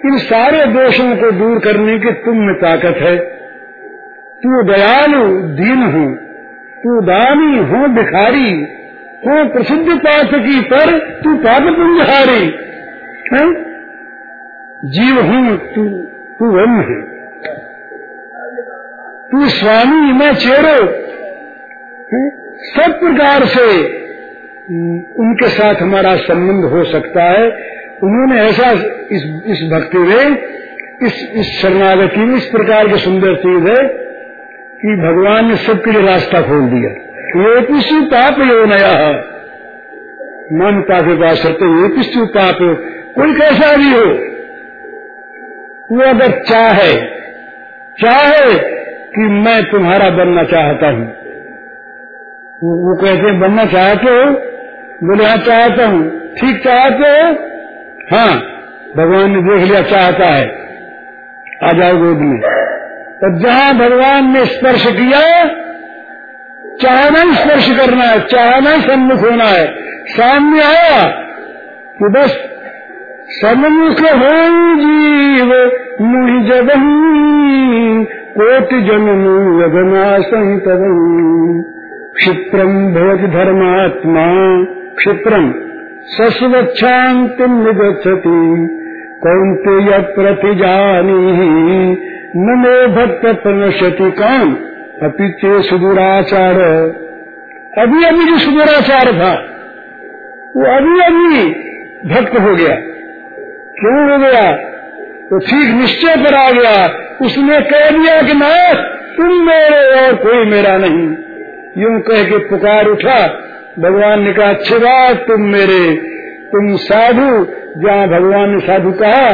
इन सारे दोषों को दूर करने की तुम में ताकत है। तू दयालु, दीन हो। तू दानी हो, भिखारी। हो प्रसिद्ध पाठ की पर तू पाप पुंजहारी जीव हूँ, तू तू ब्रह्म है। तू स्वामी, मैं चेरो। सब प्रकार से उनके साथ हमारा संबंध हो सकता है। उन्होंने ऐसा इस इस भक्ति में, इस इस शरणागति में इस प्रकार की सुंदर चीज़ है कि भगवान ने सबके लिए रास्ता खोल दिया। ये पिशु पाप यो नया। है मन पापे पास ये पिशु पाप। कोई कैसा भी हो, वो अगर चाहे चाहे कि मैं तुम्हारा बनना चाहता हूँ। वो कहते हैं, बनना चाहते हो? बोले हाँ चाहता हूँ। ठीक, चाहते हो? हाँ। भगवान ने देख लिया, चाहता है। आ जाओ गोद में। तो जहाँ भगवान ने स्पर्श किया, चाहना ही स्पर्श करना है, चाहना ही सम्मुख होना है। सामने आया कि बस सन्मुख हो जीव मुहि जगन कोटि जनम यगना संतव क्षिप्रम भवति धर्मात्मा। क्षिप्रम सस्वच्छांतिम निगछति कौनते प्रतिजानी न मे भक्त प्रणश्यति कौन अपिचे सुदुराचार। अभी अभी जो सुदुराचार था, वो अभी अभी भक्त हो गया। क्यों हो गया? तो ठीक निश्चय पर आ गया। उसने कह दिया कि मैं तुम मेरे और कोई मेरा नहीं। यूँ कह के पुकार उठा। भगवान ने कहा अच्छी बात तुम मेरे, तुम साधु। जहाँ भगवान ने साधु कहा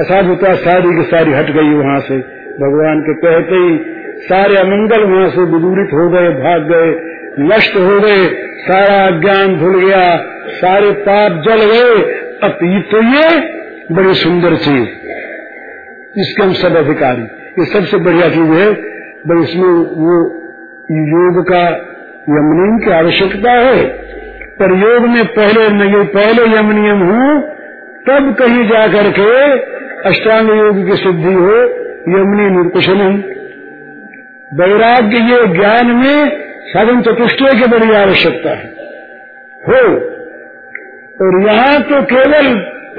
असाधुता सारी की सारी हट गई वहाँ से। भगवान के कहते ही सारे अमंगल वहाँ से विदूरित हो गए, भाग गए, नष्ट हो गए, सारा ज्ञान भूल गया, सारे पाप जल गए। अब तो ये बड़ी सुंदर चीज़, इसके हम सब अधिकारी। ये सबसे बढ़िया चीज़ है, बस इसमें वो योग का यम नियम की आवश्यकता है। पर योग में पहले नहीं पहले यम नियम हो, तब कहीं जाकर के अष्टांग योग की सिद्धि हो, यमनी निर्कुश नहीं। वैराग्य ये ज्ञान में साधन चतुष्टय की बड़ी आवश्यकता है। हो। और यहाँ तो केवल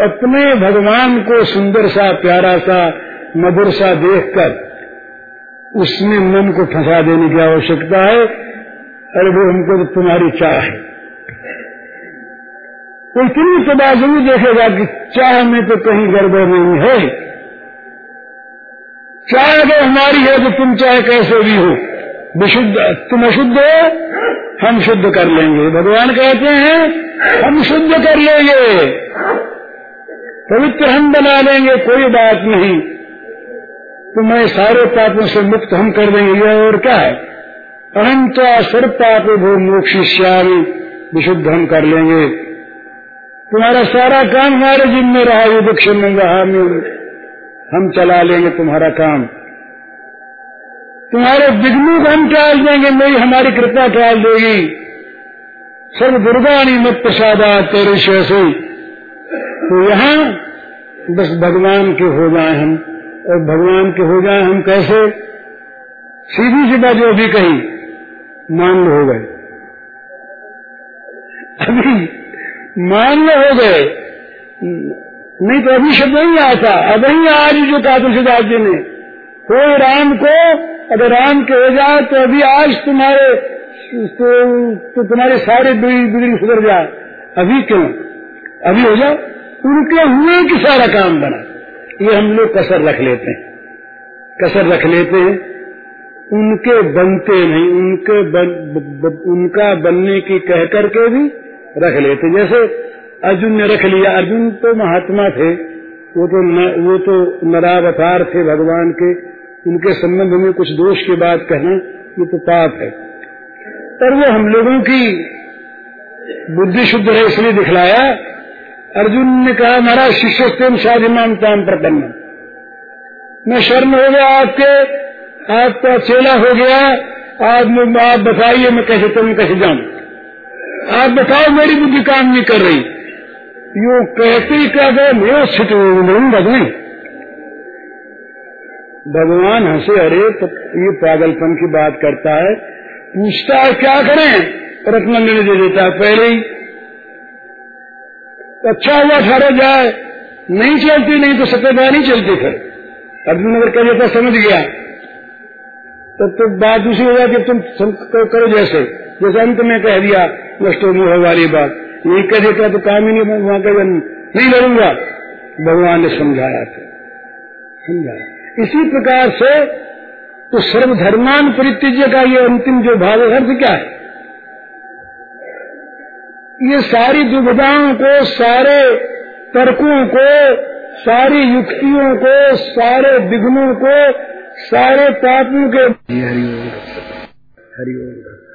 अपने भगवान को सुंदर सा, प्यारा सा, मधुर सा देखकर उसमें मन को फंसा देने की आवश्यकता है। अरे वो हमको तो तुम्हारी चाह है। इतनी तो ज़रूर देखेगा कि चाह में तो कहीं गड़बड़ नहीं है। चाह अगर हमारी है तो तुम चाहे कैसे भी हो। विशुद्ध, तुम अशुद्ध हो, हम शुद्ध कर लेंगे। भगवान कहते हैं, हम शुद्ध कर लेंगे पवित्र हम बना देंगे कोई बात नहीं। तो मैं सारे पापों से मुक्त हम कर देंगे और क्या है? अनंत सर्व पाप भो मोक्षिष्यामी विशुद्ध हम कर लेंगे। तुम्हारा सारा काम हमारे जिम्मे रहा, ये दुख रहा हम चला लेंगे तुम्हारा काम। तुम्हारे विघ्नों को हम टाल देंगे, मेरी हमारी कृपा टाल देगी। सर्व दुर्गाणी मत प्रसादा तेरे से तो यहाँ बस भगवान के हो जाए हम। और भगवान के हो जाए हम कैसे? सीधी सी बात जो भी कही। मान हो गए। अभी मान हो गए। नहीं तो अभी शब्द नहीं था। अभी आज जो कहा तुलसीदास जी ने। हो राम को अगर राम के हो जाए तो अभी आज तुम्हारे तो, तो तुम्हारे सारे बिगड़ी सुधर जाए। अभी क्यों? अभी हो जाए। उनके हुए कि सारा काम बना। ये हम लोग कसर रख लेते हैं। कसर रख लेते हैं। उनके बनते नहीं उनके बन, ब, ब, उनका बनने की कह करके भी रख लेते। जैसे अर्जुन ने रख लिया अर्जुन तो महात्मा थे वो तो न, वो तो नरावतार थे भगवान के उनके संबंध में कुछ दोष की बात कहना ये तो पाप है। पर वो हम लोगों की बुद्धि शुद्ध है इसलिए दिखलाया। अर्जुन ने कहा महाराज शिष्य तेम शादिमान ताम प्रपन्न मैं शर्म हो गया आपके आपका चेला हो गया, आप आप बताइए मैं कैसे तुम कैसे जाऊँ? आप बताओ, मेरी बुद्धि काम नहीं कर रही। यो कहते ही क्या गए, मैं छिट नहीं। भगवान हंसे, अरे तो ये पागलपन की बात करता है। पूछता है, क्या करें? रत्न दे देता है, पहले ही। अच्छा हुआ ठहरा जाए। नहीं चलती, नहीं तो सत्यता नहीं चलती फिर। अर्जुन अगर कह देता, समझ गया। तब तो बात दूसरी हो जाती, तुम करो जैसे। जैसे अंत में कह दिया, नष्टो मोह वाली बात। नहीं कह देता तो काम ही नहीं, वहाँ कह नहीं लड़ूँगा भगवान ने समझाया था समझाया। इसी प्रकार से तो सर्वधर्मान परित्यज्य का ये अंतिम जो भाव अर्थ क्या है? ये सारी दुविधाओं को, सारे तर्कों को, सारी युक्तियों को, सारे विघ्नों को सारे पापों के हरिओम। हरिओम।